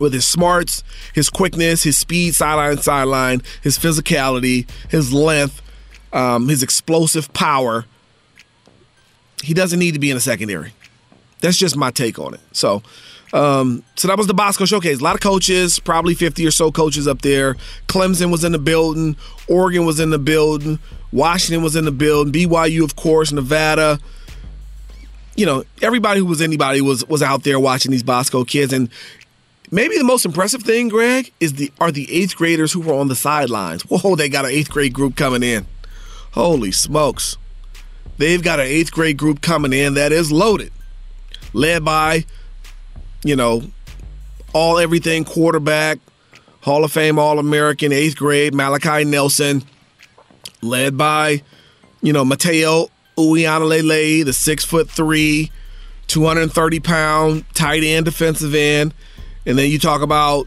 Speaker 4: with his smarts, his quickness, his speed, sideline sideline, his physicality, his length, um, his explosive power. He doesn't need to be in the secondary. That's just my take on it. So, um, so that was the Bosco Showcase. A lot of coaches, probably 50 or so coaches up there. Clemson was in the building. Oregon was in the building. Washington was in the building. BYU, of course. Nevada. You know, everybody who was anybody was was out there watching these Bosco kids. And maybe the most impressive thing, Greg, is the are the eighth graders who were on the sidelines. Whoa, they got an eighth grade group coming in. Holy smokes. They've got an eighth grade group coming in that is loaded. Led by you know, all everything quarterback, Hall of Fame All American, eighth grade, Malachi Nelson, led by, you know, Matayo Uiagalelei, the six foot three, 230 pound tight end defensive end. And then you talk about,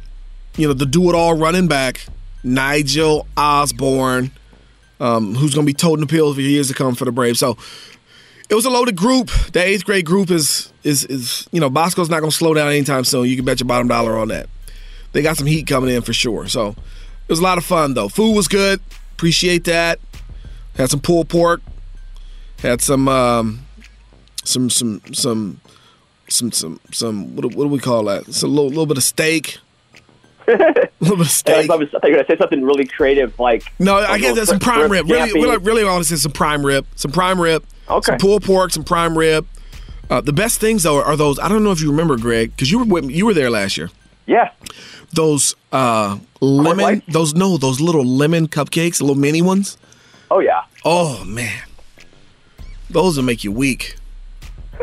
Speaker 4: you know, the do it all running back, Nigel Osborne, um, who's going to be toting the pills for years to come for the Braves. So it was a loaded group. The eighth grade group is is is you know Bosco's not going to slow down anytime soon. You can bet your bottom dollar on that. They got some heat coming in for sure. So it was a lot of fun though. Food was good. Appreciate that. Had some pulled pork. Had some um, some some some some some some what do, what do we call that? It's a little little bit of steak. A little bit of steak.
Speaker 5: I, was, I thought you were going to say something really creative, like
Speaker 4: no, I guess that's some prime rib. Really, really, really, want to say some prime rib. Some prime rib.
Speaker 5: Okay.
Speaker 4: Some pulled pork, some prime rib. Uh, the best things though are those. I don't know if you remember, Greg, because you were with, you were there last year.
Speaker 5: Yeah.
Speaker 4: Those uh, lemon, those no, those little lemon cupcakes, little mini ones.
Speaker 5: Oh yeah.
Speaker 4: Oh man, those will make you weak.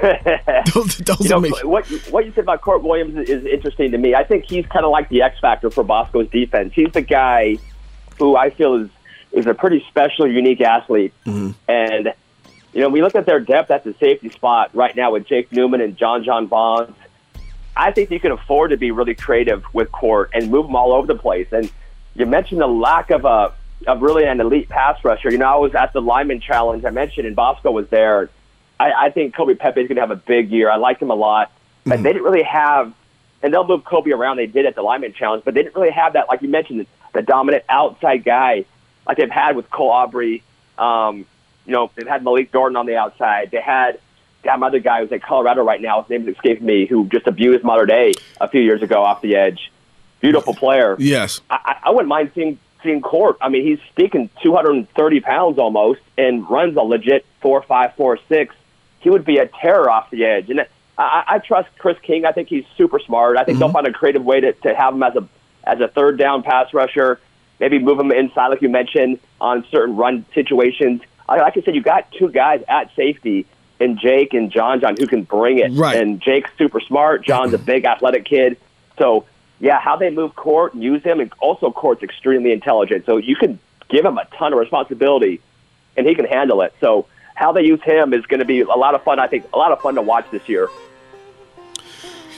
Speaker 4: Those
Speaker 5: you know,
Speaker 4: make
Speaker 5: what what you said about Kourt Williams is, is interesting to me. I think he's kind of like the X factor for Bosco's defense. He's the guy who I feel is is a pretty special, unique athlete,
Speaker 4: Mhm.
Speaker 5: and you know, we look at their depth at the safety spot right now with Jake Newman and John John Bonds. I think you can afford to be really creative with Kourt and move them all over the place. And you mentioned the lack of a of really an elite pass rusher. You know, I was at the lineman challenge I mentioned, and Bosco was there. I, I think Kobe Pepe is going to have a big year. I like him a lot, but they didn't really have, and they'll move Kobe around. They did at the lineman challenge, but they didn't really have that, like you mentioned, the dominant outside guy like they've had with Cole Aubrey. Um, you know, they've had Malik Gordon on the outside. They had that other guy who's at Colorado right now. His name is escaping me, who just abused Mater Dei a few years ago off the edge. Beautiful player.
Speaker 4: yes.
Speaker 5: I, I wouldn't mind seeing seeing Kourt. I mean, he's speaking 230 pounds almost and runs a legit four five four six. He would be a terror off the edge, and I, I trust Chris King. I think he's super smart. I think mm-hmm. they'll find a creative way to, to have him as a as a third down pass rusher. Maybe move him inside, like you mentioned, on certain run situations. I- Like I said, you got two guys at safety in Jake and John John who can bring it.
Speaker 4: Right.
Speaker 5: And Jake's super smart. John's a mm-hmm. big athletic kid. So yeah, how they move Kourt and use him, and also Kourt's extremely intelligent. So you can give him a ton of responsibility, and he can handle it. So how they use him is going to be a lot of fun. I think a lot of fun to watch this year.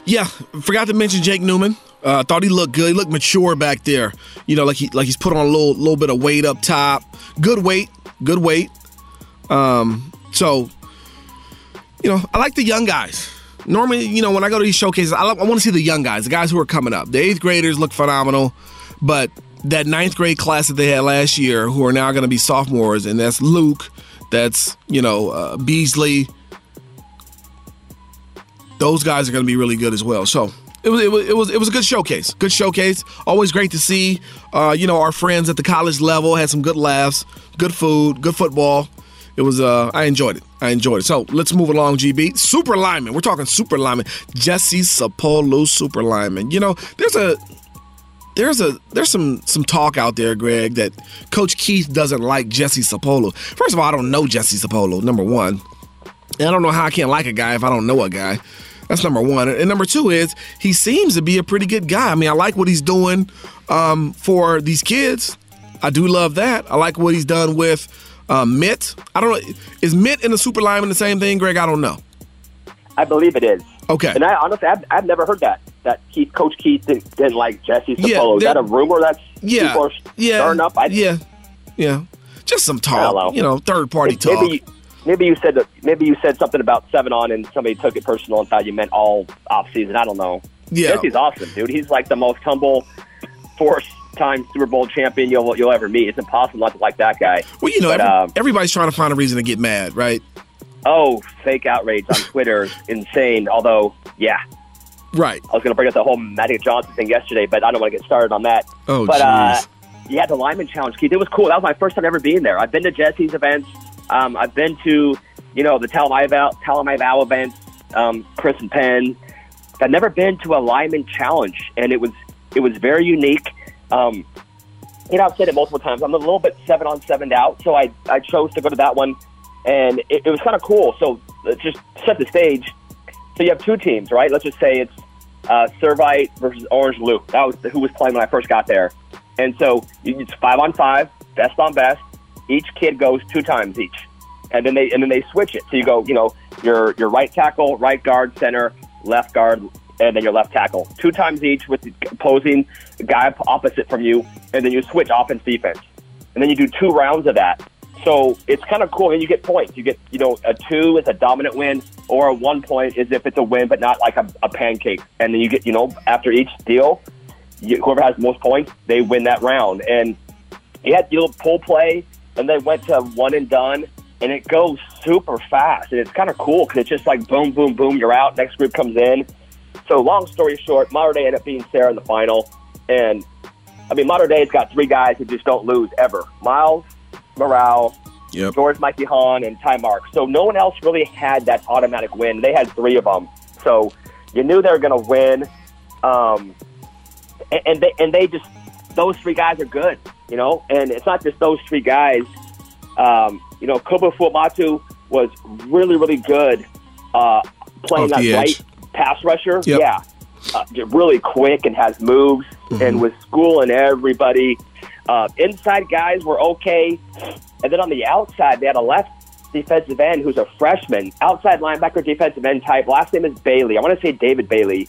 Speaker 4: Yeah, forgot to mention Jake Newman. Uh, thought he looked good. He looked mature back there. You know, like he like he's put on a little little bit of weight up top. Good weight, good weight. Um, so you know, I like the young guys. Normally, you know, when I go to these showcases, I, I want to see the young guys, the guys who are coming up. The eighth graders look phenomenal, but that ninth grade class that they had last year, who are now going to be sophomores, and that's Luke, that's you know uh, Beasley, those guys are going to be really good as well. So it was, it was it was it was a good showcase. Good showcase. Always great to see. Uh, you know, our friends at the college level had some good laughs, good food, good football. It was uh, I enjoyed it. I enjoyed it. So let's move along, GB. Super lineman. We're talking super lineman. Jesse Sapolu, super lineman. You know, there's a there's a there's some some talk out there, Greg, that Coach Keith doesn't like Jesse Sapolu. First of all, I don't know Jesse Sapolu. Number one, and I don't know how I can't like a guy if I don't know a guy. That's number one. And number two is he seems to be a pretty good guy. I mean, I like what he's doing um, for these kids. I do love that. I like what he's done with um, Mitt. I don't know. Is Mitt and the super lineman the same thing, Greg? I don't know.
Speaker 5: I believe it is.
Speaker 4: Okay.
Speaker 5: And I honestly, I've, I've never heard that. That Keith, Coach Keith didn't, didn't like Jesse
Speaker 4: Yeah,
Speaker 5: is that a rumor that's
Speaker 4: Yeah.
Speaker 5: people are
Speaker 4: Yeah.
Speaker 5: stirring up? I,
Speaker 4: yeah. Yeah. Just some
Speaker 5: don't know.
Speaker 4: talk. You know, third party talk.
Speaker 5: Maybe you, maybe you said that, maybe you said something about seven on and somebody took it personal and thought you meant all off season. I don't know.
Speaker 4: Yeah.
Speaker 5: Jesse's awesome, dude. He's like the most humble, four-time Super Bowl champion you'll you'll ever meet. It's impossible not to like that guy.
Speaker 4: Well, you know,
Speaker 5: But,
Speaker 4: every-
Speaker 5: um,
Speaker 4: everybody's trying to find a reason to get mad, right?
Speaker 5: Oh, fake outrage on Twitter, is insane. Although, yeah,
Speaker 4: Right.
Speaker 5: I was going to bring up the whole Magic Johnson thing yesterday, but I don't want to get started on that.
Speaker 4: Oh,
Speaker 5: but uh, yeah, the Lineman Challenge, Keith, it was cool. That was my first time ever being there. I've been to Jesse's events. Um, I've been to, you know, the Talamaiva, Talamaiva events, um, Chris and Penn. I've never been to a Lineman Challenge, and it was it was very unique. Um, you know, I've said it multiple times. I'm a little bit seven on, seven out, so I I chose to go to that one, and it, it was kind of cool. So let's just set the stage. So you have two teams, right? Let's just say it's uh, Servite versus Orange Loop. That was who was playing when I first got there. And so it's five on five, best on best. Each kid goes two times each, and then they and then they switch it. So you go, you know, your your right tackle, right guard, center, left guard, and then your left tackle, two times each with the opposing guy opposite from you, and then you switch offense defense, and then you do two rounds of that. So it's kind of cool, and you get points. You get, you know, a two is a dominant win, or one point is if it's a win, but not like a, a pancake. And then you get, you know, after each deal, you, whoever has most points, they win that round. And he had little pull play, and they went to one and done, and it goes super fast, and it's kind of cool because it's just like boom, boom, boom, you're out. Next group comes in. So long story short, Mater Dei ended up being Serra in the final, and I mean Mater Dei's got three guys who just don't lose ever: Miles, Murao,
Speaker 4: Yep.
Speaker 5: George Mikey Hahn, and Ty Mark. So no one else really had that automatic win. They had three of them, so you knew they were going to win. Um, and, and they and they just those three guys are good, you know. And it's not just those three guys. Um, you know, Kobo Fuamatu was really really good uh, playing that right pass rusher.
Speaker 4: Yep.
Speaker 5: Yeah, uh, really quick and has moves and was schooling everybody. Uh, inside guys were okay, and then on the outside they had a left defensive end who's a freshman, outside linebacker defensive end type. Last name is Bailey. I want to say David Bailey.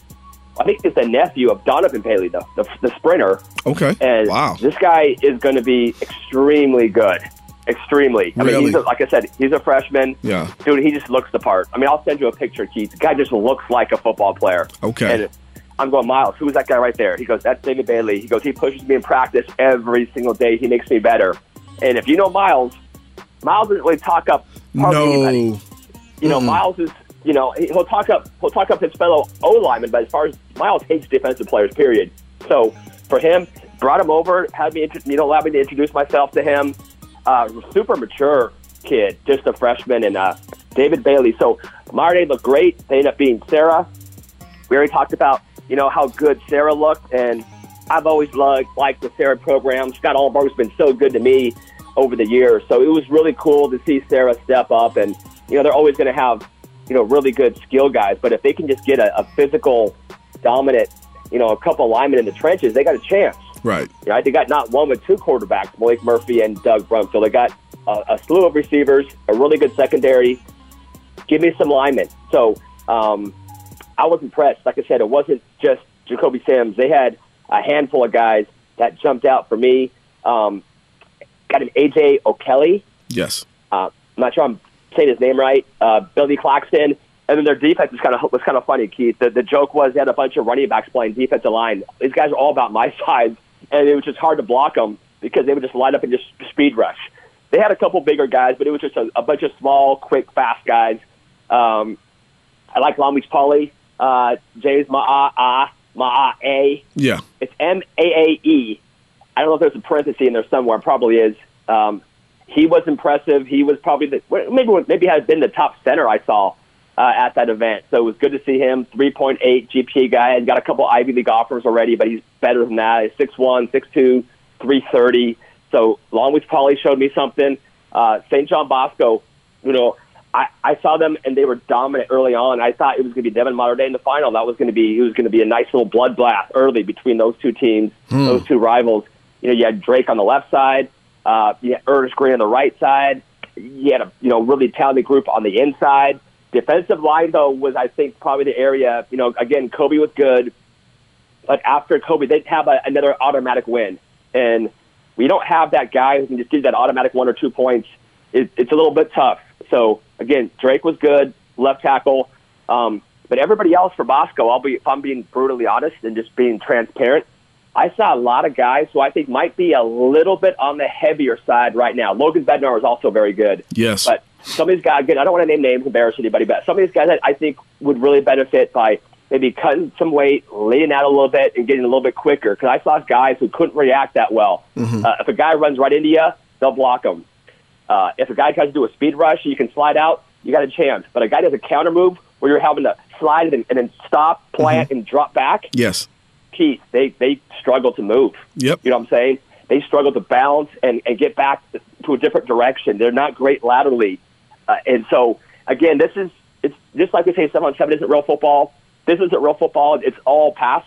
Speaker 5: I think it's the nephew of Donovan Bailey, the the, the sprinter.
Speaker 4: Okay.
Speaker 5: And
Speaker 4: wow.
Speaker 5: this guy is going to be extremely good. Extremely. I mean,
Speaker 4: Really?
Speaker 5: he's a, like I said, he's a freshman.
Speaker 4: Yeah.
Speaker 5: Dude, he just looks the part. I mean, I'll send you a picture, Keith. The guy just looks like a football player.
Speaker 4: Okay.
Speaker 5: And I'm going, Miles, who's that guy right there? He goes, that's David Bailey. He goes, he pushes me in practice every single day. He makes me better. And if you know Miles, Miles doesn't really talk up hardly anybody.
Speaker 4: No.
Speaker 5: You know, Miles is, you know, he- he'll talk up, he'll talk up his fellow O lineman, but as far as Miles hates defensive players, period. So for him, brought him over, had me, you know, allowed me to introduce myself to him. Uh, super mature kid, just a freshman, and uh, David Bailey. So Marty looked great. They ended up being Serra. We already talked about, you know, how good Serra looked, and I've always liked, liked the Serra program. Scott Altenberg's been so good to me over the years. So it was really cool to see Serra step up, and you know, they're always going to have, you know, really good skill guys. But if they can just get a, a physical, dominant, you know, a couple linemen in the trenches, they got a chance.
Speaker 4: Right.
Speaker 5: You know, they got not one but two quarterbacks, Malik Murphy and Doug Brumfield. They got a, a slew of receivers, a really good secondary. Give me some linemen. So um, I was impressed. Like I said, it wasn't just Jacoby Sims. They had a handful of guys that jumped out for me. Um, got an AJ O'Kelly.
Speaker 4: Yes.
Speaker 5: Uh, I'm not sure I'm saying his name right. Uh, Billy Claxton. And then their defense was kind of was kind of funny, Keith. The, the joke was they had a bunch of running backs playing defensive line. These guys are all about my size, and it was just hard to block them because they would just line up and just speed rush. They had a couple bigger guys, but it was just a, a bunch of small, quick, fast guys. Um, I like Long Beach Poly, uh, James Ma'a Ma'a
Speaker 4: Yeah.
Speaker 5: it's M A A E. I don't know if there's a parenthesis in there somewhere. Probably is. Um, he was impressive. He was probably the maybe maybe had been the top center I saw uh, at that event. So it was good to see him. 3.8 GPA guy. He's got a couple Ivy League offers already, but he's better than that. He's 6'1", 6'2", 330. So Long Beach Poly showed me something. Uh, St. John Bosco, you know, I, I saw them and they were dominant early on. I thought it was going to be Devin Mater Dei in the final. That was going to be it was going to be a nice little bloodbath early between those two teams, those two rivals. You know, you had Drake on the left side, uh, you had Ernest Green on the right side. You had a you know really talented group on the inside. Defensive line though was I think probably the area. You know, again Kobe was good, but after Kobe they'd have a, another automatic win, and we don't have that guy who can just give that automatic one or two points. It, it's a little bit tough. So again, Drake was good, left tackle. Um, But everybody else for Bosco, I'll be if I'm being brutally honest and just being transparent. I saw a lot of guys who I think might be a little bit on the heavier side right now. Logan Bednar is also very good.
Speaker 4: Yes.
Speaker 5: But some of these guys, again, I don't want to name names, embarrass anybody, but some of these guys I think would really benefit by maybe cutting some weight, leaning out a little bit, and getting a little bit quicker. Because I saw guys who couldn't react that well.
Speaker 4: Mm-hmm.
Speaker 5: Uh, if a guy runs right into you, they'll block him. Uh, if a guy tries to do a speed rush, you can slide out, you got a chance. But a guy does a counter move where you're having to slide and, and then stop, plant,
Speaker 4: Mm-hmm.
Speaker 5: and drop back.
Speaker 4: Yes.
Speaker 5: Keith, they they struggle to move.
Speaker 4: Yep.
Speaker 5: You know what I'm saying? They struggle to balance and, and get back to a different direction. They're not great laterally, uh, and so again, this is it's just like we say seven on seven isn't real football. This isn't real football. It's all pass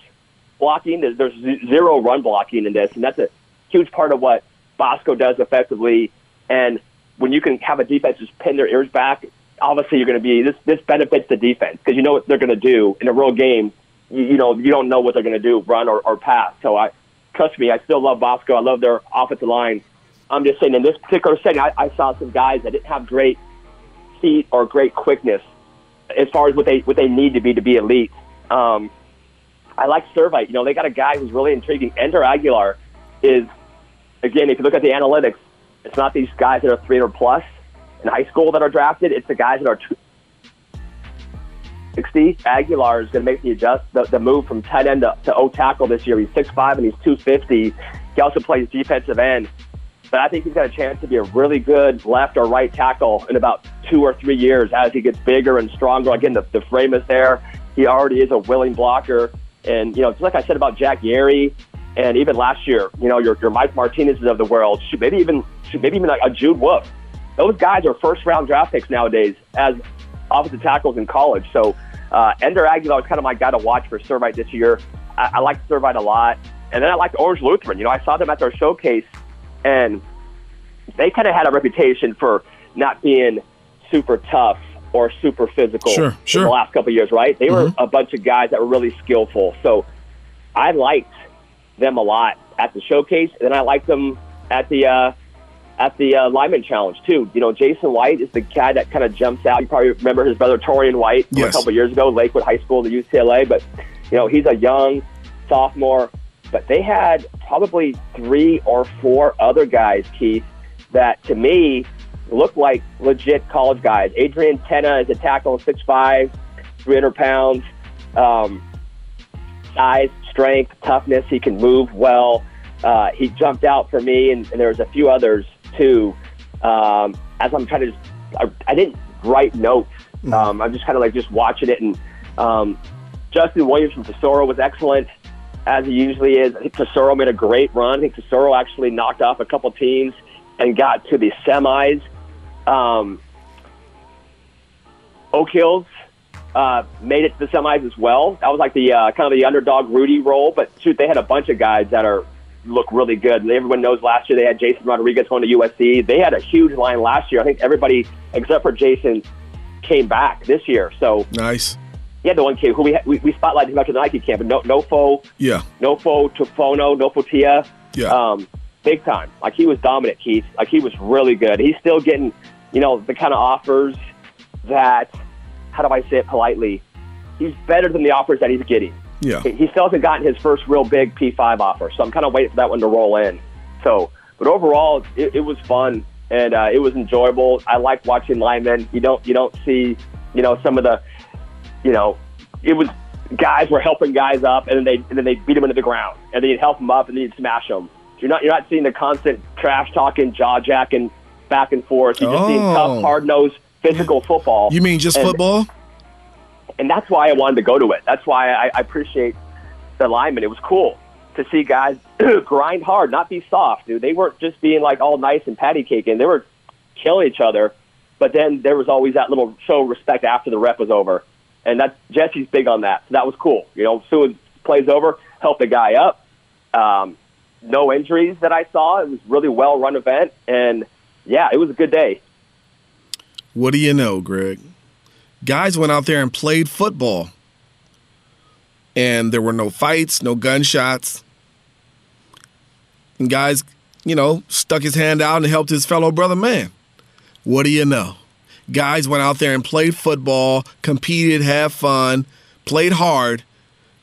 Speaker 5: blocking. There's, there's zero run blocking in this, and that's a huge part of what Bosco does effectively. And when you can have a defense just pin their ears back, obviously you're going to be this. This benefits the defense because you know what they're going to do in a real game. You, you know you don't know what they're going to do, run or, or pass. So I trust me, I still love Bosco. I love their offensive line. I'm just saying in this particular setting, I, I saw some guys that didn't have great feet or great quickness as far as what they what they need to be to be elite. Um, I like Servite. You know, they got a guy who's really intriguing. Ender Aguilar is again, if you look at the analytics, it's not these guys that are 300 plus in high school that are drafted. It's the guys that are 260. Aguilar is going to make the adjust the, the move from tight end to, to O tackle this year. He's 6'5 and he's 250. He also plays defensive end. But I think he's got a chance to be a really good left or right tackle in about two or three years as he gets bigger and stronger. Again, the, the frame is there. He already is a willing blocker. And, you know, just like I said about Jack Yeri, and even last year, you know, your, your Mike Martinez's of the world, shoot, maybe even shoot, maybe even like a Jude Wolf. Those guys are first round draft picks nowadays as offensive tackles in college. So uh, Ender Aguilar is kind of my guy to watch for Servite this year. I, I like Servite a lot. And then I liked Orange Lutheran. You know, I saw them at their showcase, and they kind of had a reputation for not being super tough or super physical
Speaker 4: Sure,
Speaker 5: in
Speaker 4: sure.
Speaker 5: the last couple of years, right? They were a bunch of guys that were really skillful. So I liked them a lot at the showcase, and then I liked them at the uh, at the uh, lineman challenge too. You know, Jason White is the guy that kind of jumps out. You probably remember his brother Torian White
Speaker 4: Yes.
Speaker 5: a couple years ago, Lakewood High School to UCLA. But you know, he's a young sophomore. But they had probably three or four other guys, Keith, that to me looked like legit college guys. Adrian Tenna is a tackle, 6'5", 300 pounds. Um, size, strength, toughness. He can move well. Uh, he jumped out for me, and, and there was a few others too. Um, as I'm trying to, just, I, I didn't write notes. Um, I'm just kind of like just watching it, and um, Justin Williams from Tesoro was excellent, as he usually is. I think Tesoro made a great run. I think Tesoro actually knocked off a couple teams and got to the semis. Um, Oak Hills uh, made it to the semis as well. That was like the uh, kind of the underdog Rudy role, but shoot, they had a bunch of guys that are look really good. Everyone knows last year they had Jason Rodriguez going to USC. They had a huge line last year. I think everybody except for Jason came back this year. So
Speaker 4: Nice.
Speaker 5: he had the one kid who we we, we spotlighted him after the Nike camp, but no Nofo,
Speaker 4: Yeah.
Speaker 5: no Nofo Tufono, Nofo Tia,
Speaker 4: Yeah.
Speaker 5: um, big time. Like he was dominant, Keith. Like he was really good. He's still getting, you know, the kind of offers that, how do I say it politely? He's better than the offers that he's getting.
Speaker 4: Yeah.
Speaker 5: He still hasn't gotten his first real big P5 offer, so I'm kind of waiting for that one to roll in. So, but overall, it, it was fun and uh, it was enjoyable. I like watching linemen. You don't you don't see, you know, some of the, you know, it was guys were helping guys up and then they and then they beat them into the ground and then you'd help them up and then you'd smash them. You're not you're not seeing the constant trash talking, jaw jacking, back and forth. You're just seeing
Speaker 4: Oh.
Speaker 5: tough, hard nosed, physical football.
Speaker 4: You mean just
Speaker 5: And-
Speaker 4: football?
Speaker 5: And that's why I wanted to go to it. That's why I, I appreciate the linemen. It was cool to see guys grind hard, not be soft, dude. They weren't just being like all nice and patty caking. They were killing each other, but then there was always that little show of respect after the rep was over, and that Jesse's big on that. So that was cool. You know, soon plays over, help the guy up. Um, no injuries that I saw. It was really well run event, and yeah, it was a good day.
Speaker 4: What do you know, Greg? Guys went out there and played football. And there were no fights, no gunshots. And guys, you know, stuck his hand out and helped his fellow brother man. What do you know? guys went out there and played football, competed, had fun, played hard,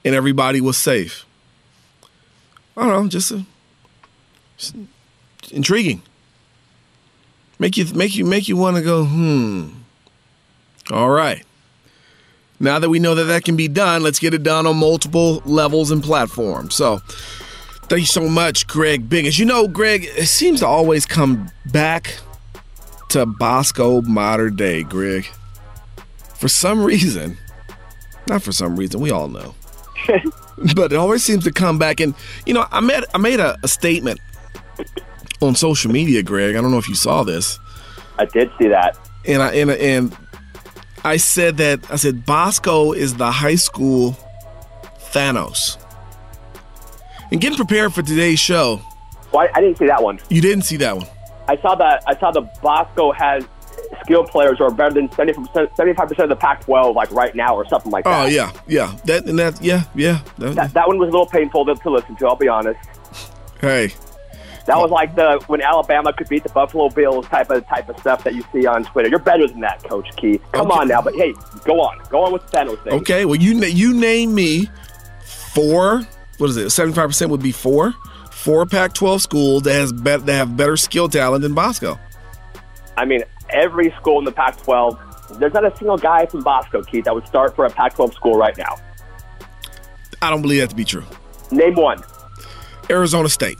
Speaker 4: and everybody was safe. I don't know, just, a, just intriguing. Make you make you make you want to go, hmm. All right. Now that we know that that can be done, let's get it done on multiple levels and platforms. So, thank you so much, Greg Big. As you know, Greg, it seems to always come back to Bosco Mater Dei, Greg. For some reason, not for some reason, we all know. but it always seems to come back. And, you know, I made, I made a, a statement on social media, Greg. I don't know if you saw this.
Speaker 5: I did see that.
Speaker 4: And I and, and I said that I said Bosco is the high school Thanos. And getting prepared for today's show,
Speaker 5: Well, I, I didn't see that one.
Speaker 4: you didn't see that one.
Speaker 5: I saw that. I saw the Bosco has skill players who are better than 75 percent of the Pac-12, like right now, or something like oh, that.
Speaker 4: Oh yeah, yeah. That and that yeah, yeah. That-
Speaker 5: That, that one was a little painful to, to listen to. I'll be honest.
Speaker 4: hey.
Speaker 5: That was like the when Alabama could beat the Buffalo Bills type of type of stuff that you see on Twitter. You're better than that, Coach Keith. Come
Speaker 4: Okay.
Speaker 5: on now, but hey, go on, go on with the Thanos thing.
Speaker 4: Okay, well you you name me four. What is it? Seventy five percent would be four. Four Pac-12 schools that has bet that have better skill talent than Bosco.
Speaker 5: I mean, every school in the Pac-12, there's not a single guy from Bosco, Keith, that would start for a Pac-12 school right now.
Speaker 4: I don't believe that to be true.
Speaker 5: Name one.
Speaker 4: Arizona State.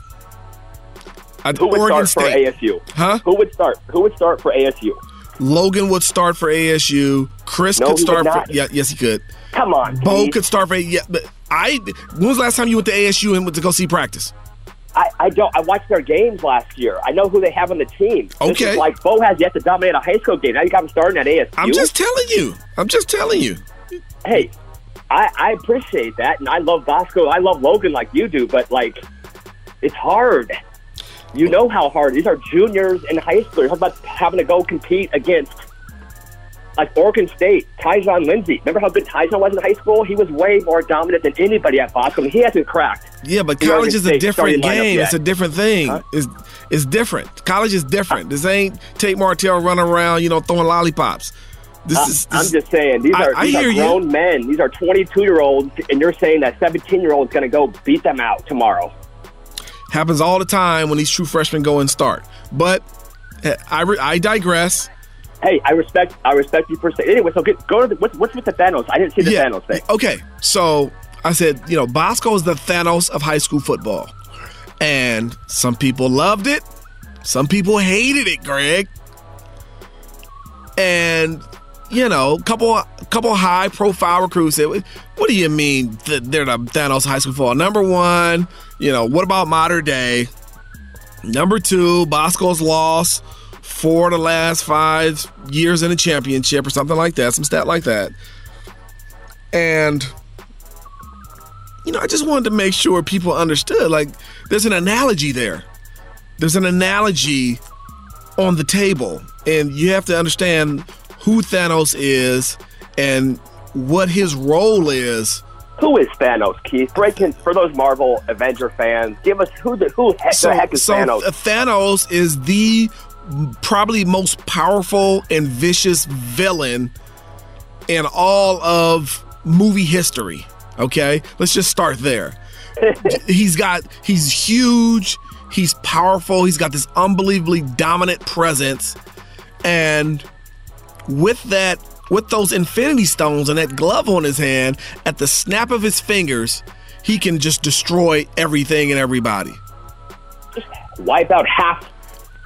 Speaker 4: Uh,
Speaker 5: Who would
Speaker 4: Oregon
Speaker 5: start
Speaker 4: State.
Speaker 5: for ASU?
Speaker 4: Huh?
Speaker 5: Who would start? Who would start for ASU?
Speaker 4: Logan would start for ASU. Chris
Speaker 5: No,
Speaker 4: could start for yeah, yes he could.
Speaker 5: Come on,
Speaker 4: Bo
Speaker 5: Keith.
Speaker 4: could start for yeah, but I when was the last time you went to ASU and went to go see practice?
Speaker 5: I, I don't. I watched their games last year. I know who they have on the team.
Speaker 4: Okay.
Speaker 5: like Bo has yet to dominate a high school game. Now you got him starting at ASU.
Speaker 4: I'm just telling you. I'm just telling you.
Speaker 5: hey, I, I appreciate that, and I love Bosco. I love Logan like you do, but like, it's hard. You know how hard these are juniors in high school. You're about having to go compete against like Oregon State, Tyjon Lindsey. Remember how good Tyjon was in high school? He was way more dominant than anybody at Boston. he hasn't cracked.
Speaker 4: Yeah, but college
Speaker 5: Oregon
Speaker 4: is a different game. It's a different thing.
Speaker 5: Huh?
Speaker 4: It's it's different. College is different. This ain't Tate Martell running around, you know, throwing lollipops. This
Speaker 5: Uh,
Speaker 4: is
Speaker 5: I'm just saying these
Speaker 4: I-
Speaker 5: are
Speaker 4: I
Speaker 5: these are
Speaker 4: you.
Speaker 5: grown men. These are 22 year olds, and you're saying that 17 year old is going to go beat them out tomorrow.
Speaker 4: Happens all the time when these true freshmen go and start. But eh, I re- I digress.
Speaker 5: Hey, I respect I respect you for saying. Anyway, so get, go to the, what's, what's with the Thanos? I didn't see the Thanos thing.
Speaker 4: Okay, so I said, you know, Bosco is the Thanos of high school football. And some people loved it, some people hated it, Greg. And you know, couple couple high profile recruits "What do you mean th- they're the Thanos high school football?" Number one, you know, what about Mater Dei? Number two, Bosco's lost for the last five years in a championship or something like that, some stat like that. And you know, I just wanted to make sure people understood. Like, there's an analogy there. There's an analogy on the table, and you have to understand who Thanos is and what his role is.
Speaker 5: Who is Thanos, Keith? Break in for those Marvel Avenger fans. Give us who the who heck, the heck is
Speaker 4: so
Speaker 5: Thanos?
Speaker 4: Uh, Thanos is the probably most powerful and vicious villain in all of movie history. Okay, let's just start there. he's got he's huge, he's powerful, he's got this unbelievably dominant presence, and with that with those infinity stones and that glove on his hand, at the snap of his fingers, he can just destroy everything and everybody.
Speaker 5: just Wipe out half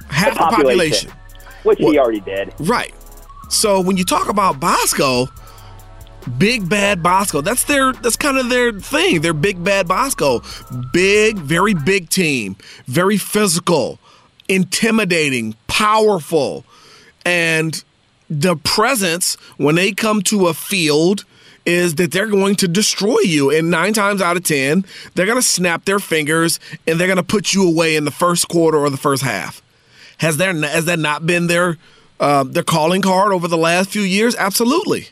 Speaker 4: Half
Speaker 5: the
Speaker 4: the
Speaker 5: population,
Speaker 4: population.
Speaker 5: which he already did.
Speaker 4: Right. So when you talk about Bosco, big bad Bosco, that's their that's kind of their thing. They're big bad Bosco. Big, very big team, very physical, intimidating, powerful. And the presence when they come to a field is that they're going to destroy you. And nine times out of 10, they're going to snap their fingers and they're going to put you away in the first quarter or the first half. Has there has that not been their uh, their calling card over the last few years? Absolutely.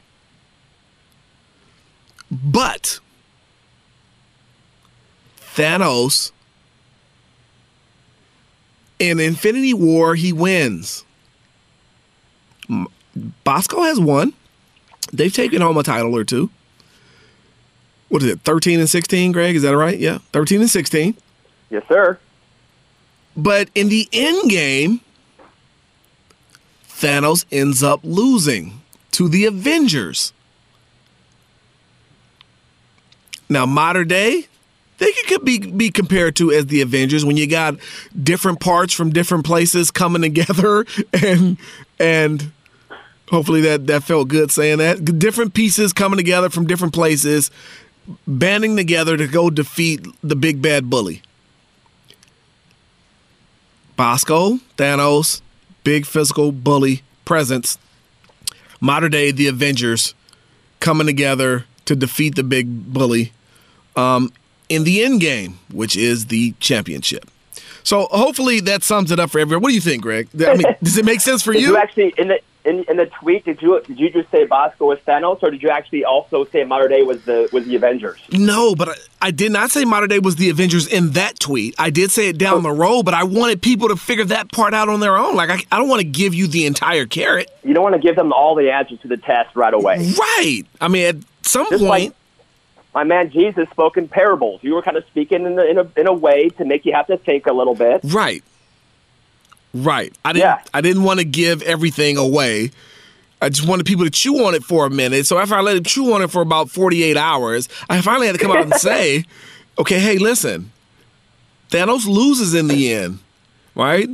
Speaker 4: But Thanos in Infinity War he wins. Bosco has won. They've taken home a title or two. What is it, 13 and 16, Greg? Is that right? Yeah, 13 and 16.
Speaker 5: Yes, sir.
Speaker 4: But in the end game, Thanos ends up losing to the Avengers. Now, Mater Dei, they could be be compared to as the Avengers when you got different parts from different places coming together and and hopefully that that felt good saying that different pieces coming together from different places banding together to go defeat the big bad bully. Bosco, Thanos, big physical bully presence. Mater Dei, the Avengers coming together to defeat the big bully um, in the end game, which is the championship. So hopefully that sums it up for everyone. What do you think, Greg? I mean, does it make sense for you?
Speaker 5: you actually in the in, in the tweet? Did you did you just say Bosco was Thanos, or did you actually also say Mater Dei was the was the Avengers?
Speaker 4: No, but I, I did not say Mater Dei was the Avengers in that tweet. I did say it down oh. the road, but I wanted people to figure that part out on their own. Like I, I don't want to give you the entire carrot.
Speaker 5: You don't want to give them all the answers to the test right away.
Speaker 4: Right. I mean, at some
Speaker 5: Just
Speaker 4: point,
Speaker 5: like my man Jesus spoke in parables. You were kind of speaking in, the, in a in a way to make you have to think a little bit.
Speaker 4: right. Right. I didn't.
Speaker 5: Yeah.
Speaker 4: I didn't want to give everything away. I just wanted people to chew on it for a minute. So after I let them chew on it for about 48 hours, I finally had to come out and say, okay, hey, listen, Thanos loses in the end, right?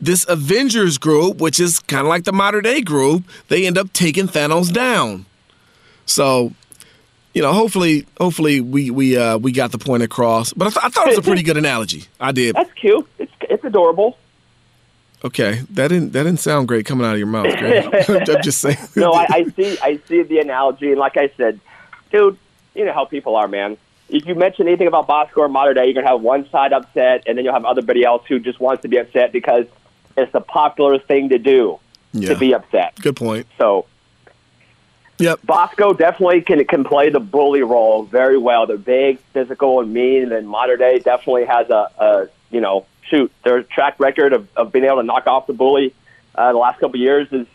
Speaker 4: This Avengers group, which is kind of like the Mater Dei group, they end up taking Thanos down. So, you know, hopefully, hopefully we we uh, we got the point across. But I, th- I thought it was a pretty good analogy. I did.
Speaker 5: That's cute. It's it's adorable.
Speaker 4: Okay, that didn't that didn't sound great coming out of your mouth. I'm just saying.
Speaker 5: No, I, I see I see the analogy, and like I said, dude, you know how people are, man. If you mention anything about Bosco or Mater Dei, you're gonna have one side upset, and then you'll have everybody else who just wants to be upset because it's a popular thing to do
Speaker 4: Yeah.
Speaker 5: to be upset.
Speaker 4: Good point.
Speaker 5: So
Speaker 4: Yep.
Speaker 5: Bosco definitely can can play the bully role very well. They're big, physical, and mean. And Mater Dei definitely has a, a you know shoot their track record of, of being able to knock off the bully uh, the last couple years is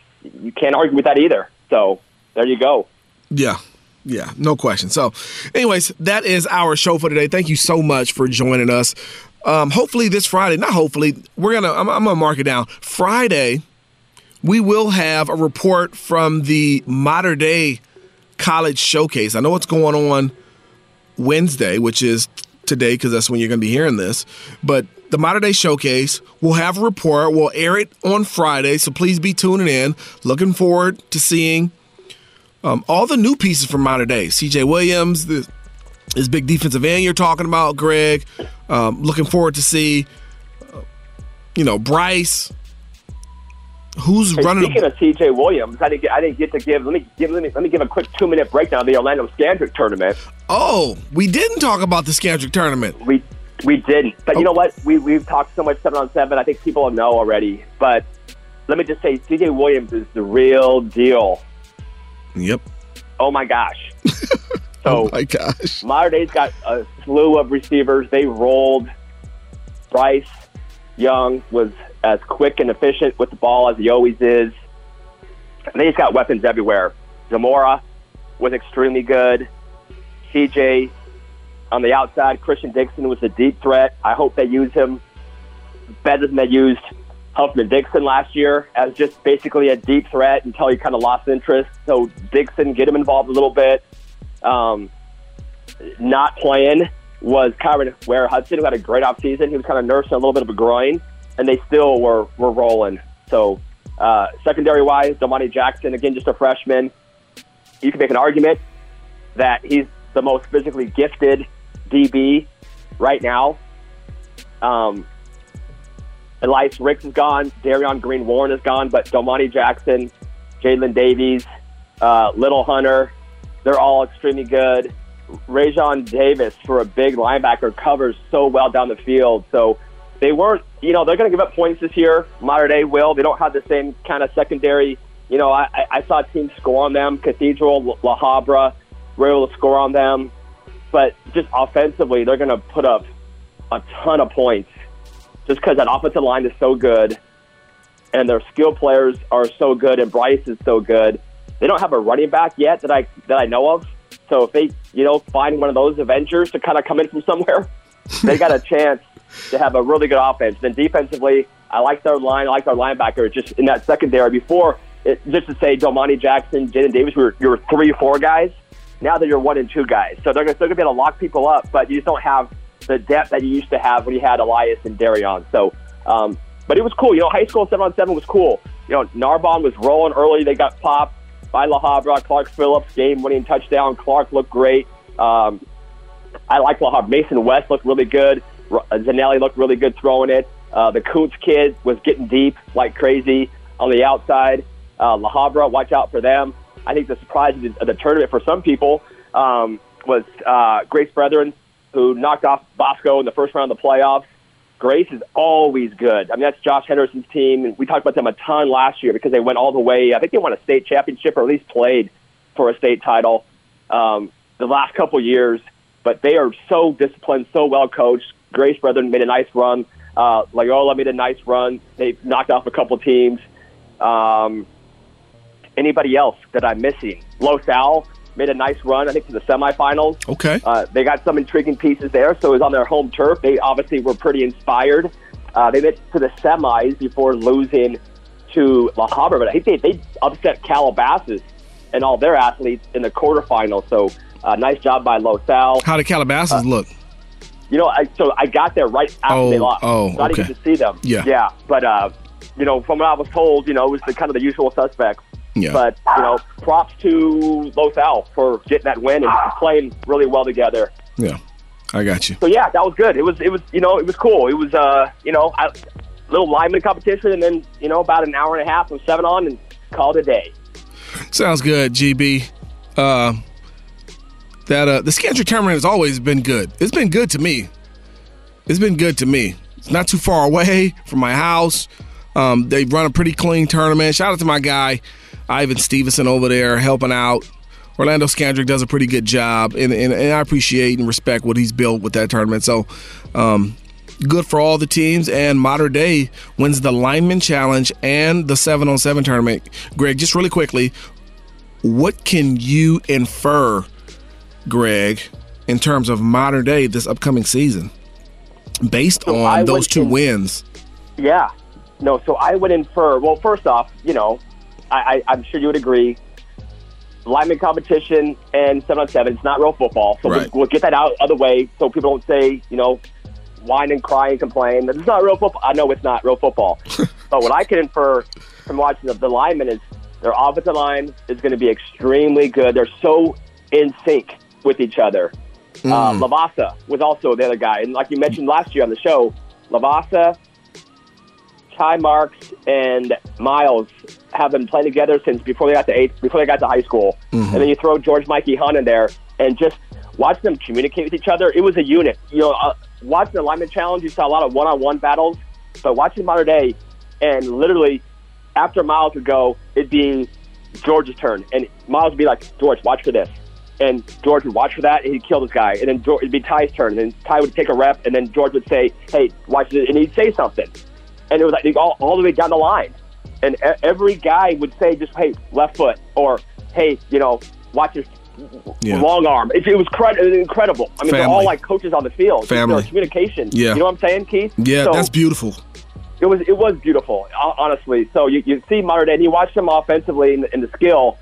Speaker 5: you can't argue with that either. So there you go.
Speaker 4: Yeah. Yeah, no question. So, anyways, that is our show for today. Thank you so much for joining us. Um, hopefully, this Friday, not hopefully, we're gonna. I'm, I'm gonna mark it down. Friday, we will have a report from the Mater Dei College Showcase. I know what's going on Wednesday, which is today, because that's when you're going to be hearing this. But the Mater Dei Showcase, we'll have a report. We'll air it on Friday, so please be tuning in. Looking forward to seeing um, all the new pieces from Mater Dei. CJ Williams, the, this big defensive end you're talking about, Greg. Um, looking forward to see, uh, you know, Bryce. Who's
Speaker 5: Hey,
Speaker 4: running?
Speaker 5: speaking of T.J. Williams, I didn't get I didn't get to give. Let me give let me let me give a quick two minute breakdown of the Orlando Scandrick tournament.
Speaker 4: oh, we didn't talk about the Scandrick tournament.
Speaker 5: We we didn't, but you oh. know what? We we've talked so much seven on seven. I think people know already. But let me just say, CJ Williams is the real deal.
Speaker 4: Yep.
Speaker 5: Oh my gosh!
Speaker 4: Oh my gosh.
Speaker 5: Mater Dei's got a slew of receivers. They rolled. Bryce Young was as quick and efficient with the ball as he always is. And they just got weapons everywhere. Zamora was extremely good. CJ on the outside, Christian Dixon was a deep threat. I hope they use him better than they used Huffman Dixon last year as just basically a deep threat until he kind of lost interest. So Dixon, get him involved a little bit. Um, not playing was Kyron Ware Hudson, who had a great offseason. He was kind of nursing a little bit of a groin, and they still were, were rolling. So, uh, secondary wise, Domani Jackson, again, just a freshman. You can make an argument that he's the most physically gifted DB right now. Um, Elias Ricks is gone. Darion Green Warren is gone, but Domani Jackson, Jalen Davies, uh, Little Hunter, they're all extremely good. Rajon Davis, for a big linebacker, covers so well down the field. So they weren't, you know, they're going to give up points this year. Mater Dei will. They don't have the same kind of secondary. You know, I, I- saw teams score on them. Cathedral, La Habra were able to score on them. But just offensively, they're going to put up a ton of points just because that offensive line is so good. and their skill players are so good, and Bryce is so good. They don't have a running back yet that I that I know of. So if they, you know, find one of those Avengers to kind of come in from somewhere, they got a chance to have a really good offense. Then defensively, I like their line. I like their linebacker. Just in that secondary before, it, just to say, Domani Jackson, Jaden Davis, we were, you were three, four guys. Now that you're one and two guys, so they're going to be able to lock people up, but you just don't have the depth that you used to have when you had Elias and Darion. So, um, but it was cool. You know, high school seven on seven was cool. You know, Narbonne was rolling early. They got popped by La Habra. Clark Phillips game winning touchdown. Clark looked great. Um, I like La Habra. Mason West looked really good. Zanelli looked really good throwing it. Uh, the Kuntz kid was getting deep like crazy on the outside. Uh, La Habra, watch out for them. I think the surprise of the tournament for some people um, was uh, Grace Brethren, who knocked off Bosco in the first round of the playoffs. Grace is always good. I mean, that's Josh Henderson's team, and we talked about them a ton last year because they went all the way. I think they won a state championship or at least played for a state title um, the last couple years. But they are so disciplined, so well coached. Grace Brethren made a nice run. Uh, Loyola made a nice run. They knocked off a couple teams. Um, anybody else that I'm missing? Los Al made a nice run, I think, to the semifinals.
Speaker 4: Okay.
Speaker 5: Uh, they got some intriguing pieces there, so it was on their home turf. They obviously were pretty inspired. Uh, they made to the semis before losing to La Habra, but I think they, they upset Calabasas and all their athletes in the quarterfinals. So uh, nice job by Los Al.
Speaker 4: How did Calabasas
Speaker 5: Uh,
Speaker 4: look?
Speaker 5: You know, I, so I got there right after
Speaker 4: Oh,
Speaker 5: they lost.
Speaker 4: oh,
Speaker 5: didn't
Speaker 4: okay.
Speaker 5: get to see them.
Speaker 4: Yeah.
Speaker 5: yeah. But uh, you know, from what I was told, you know, it was the kind of the usual suspects.
Speaker 4: Yeah.
Speaker 5: But you know, props to Los Al for getting that win and playing really well together.
Speaker 4: Yeah. I got you.
Speaker 5: So yeah, that was good. It was it was you know it was cool. It was uh you know a little lineman competition and then you know about an hour and a half of seven on and called a day.
Speaker 4: Sounds good, GB. Uh, that uh, the Scandrick tournament has always been good. It's been good to me. It's been good to me. It's not too far away from my house. Um, they run a pretty clean tournament. Shout out to my guy, Ivan Stevenson over there helping out. Orlando Scandrick does a pretty good job, and, and, and I appreciate and respect what he's built with that tournament. So, um, good for all the teams. And Mater Dei wins the Lineman Challenge and the 7 on 7 tournament. Greg, just really quickly, what can you infer, Greg, in terms of Mater Dei this upcoming season based
Speaker 5: So
Speaker 4: on those two
Speaker 5: in-
Speaker 4: wins?
Speaker 5: Yeah. No, so I would infer. Well, first off, you know, I, I, I'm sure you would agree. Lineman competition and seven on seven. It's not real football, so
Speaker 4: Right.
Speaker 5: we'll, we'll get that out of the way so people don't say, you know, whine and cry and complain. It's not real football. I know it's not real football, but what I can infer from watching the, the linemen is their offensive line is going to be extremely good. They're so in sync with each other. Uh, Lavasa was also the other guy, and like you mentioned last year on the show, Lavasa, Ty Marks, and Miles have been playing together since before they got to eighth, before they got to high school. And then you throw George Mikey Hunt in there, and just watch them communicate with each other. It was a unit. You know, uh, watching the alignment challenge, you saw a lot of one-on-one battles, but watching Mater Dei, and literally after Miles would go, it'd be George's turn, and Miles would be like, "George, watch for this," and George would watch for that, and he'd kill this guy, and then George, it'd be Ty's turn, and then Ty would take a rep, and then George would say, "Hey, watch this," and he'd say something, and it was like all, all the way down the line, and every guy would say, "Just hey, left foot," or "Hey, you know, watch this."
Speaker 4: Yeah.
Speaker 5: Long arm. It, it was was incredible. I mean, they're all like coaches on the field.
Speaker 4: Family.
Speaker 5: communication.
Speaker 4: Yeah.
Speaker 5: You know what I'm saying, Keith?
Speaker 4: Yeah,
Speaker 5: So-
Speaker 4: that's beautiful.
Speaker 5: it was it was beautiful, honestly. So you, you see Mater Dei, and you watch them offensively in the, in the skill.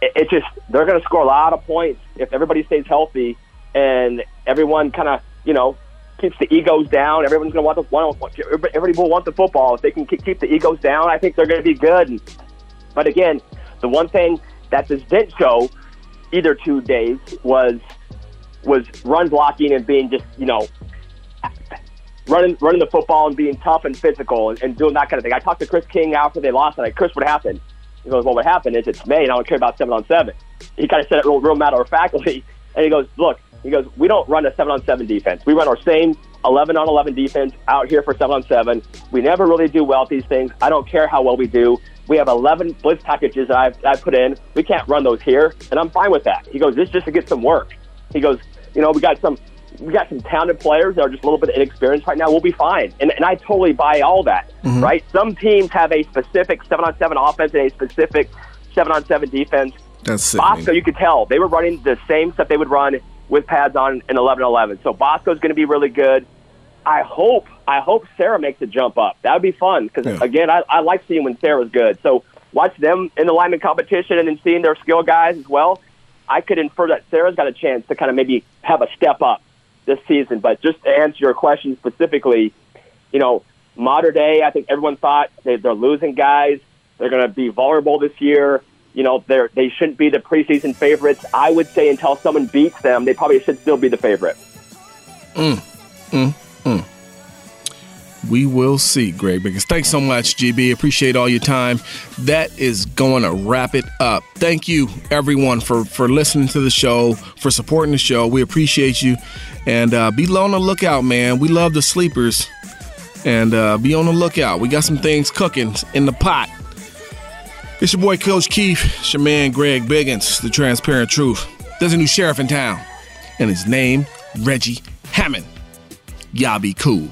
Speaker 5: It, it just they're going to score a lot of points if everybody stays healthy and everyone kind of you know keeps the egos down. Everyone's going to want the want, everybody will want the football if they can keep the egos down. I think they're going to be good. But again, the one thing that this didn't show either two days was was run blocking and being just you know running running the football and being tough and physical and, and doing that kind of thing. I talked to Chris King after they lost, and I, Chris, what happened? He goes, well, what happened is it's May, and I don't care about seven on seven. He kind of said it real, real matter of factly, and he goes, look, he goes, we don't run a seven on seven defense. We run our same eleven on eleven defense out here for seven on seven. We never really do well at these things. I don't care how well we do. We have 11 blitz packages that I've, I've put in. We can't run those here, and I'm fine with that. He goes, this is just to get some work. He goes, you know, we got some we got some talented players that are just a little bit inexperienced right now. We'll be fine, and, and I totally buy all that. Mm-hmm. Right? Some teams have a specific seven on seven offense and a specific seven on seven defense.
Speaker 4: That's it.
Speaker 5: Bosco, you could tell they were running the same stuff they would run with pads on in 11-11. So Bosco's going to be really good. I hope I hope Serra makes a jump up. That would be fun because
Speaker 4: Yeah.
Speaker 5: again, I, I like seeing when Serra's good. So watch them in the lineman competition and then seeing their skill guys as well. I could infer that Serra's got a chance to kind of maybe have a step up this season. But just to answer your question specifically, you know, Mater Dei, I think everyone thought they, they're losing guys. They're going to be vulnerable this year. You know, they're, they shouldn't be the preseason favorites. I would say until someone beats them, they probably should still be the favorite.
Speaker 4: We will see, Greg Biggins. Thanks so much, GB. Appreciate all your time. That is going to wrap it up. Thank you, everyone, for for listening to the show, for supporting the show. We appreciate you, and uh, be on the lookout, man. We love the sleepers, and uh, be on the lookout. We got some things cooking in the pot. It's your boy, Coach Keith. It's your man, Greg Biggins, the Transparent Truth. There's a new sheriff in town, and his name, Reggie Hammond. Y'all be cool.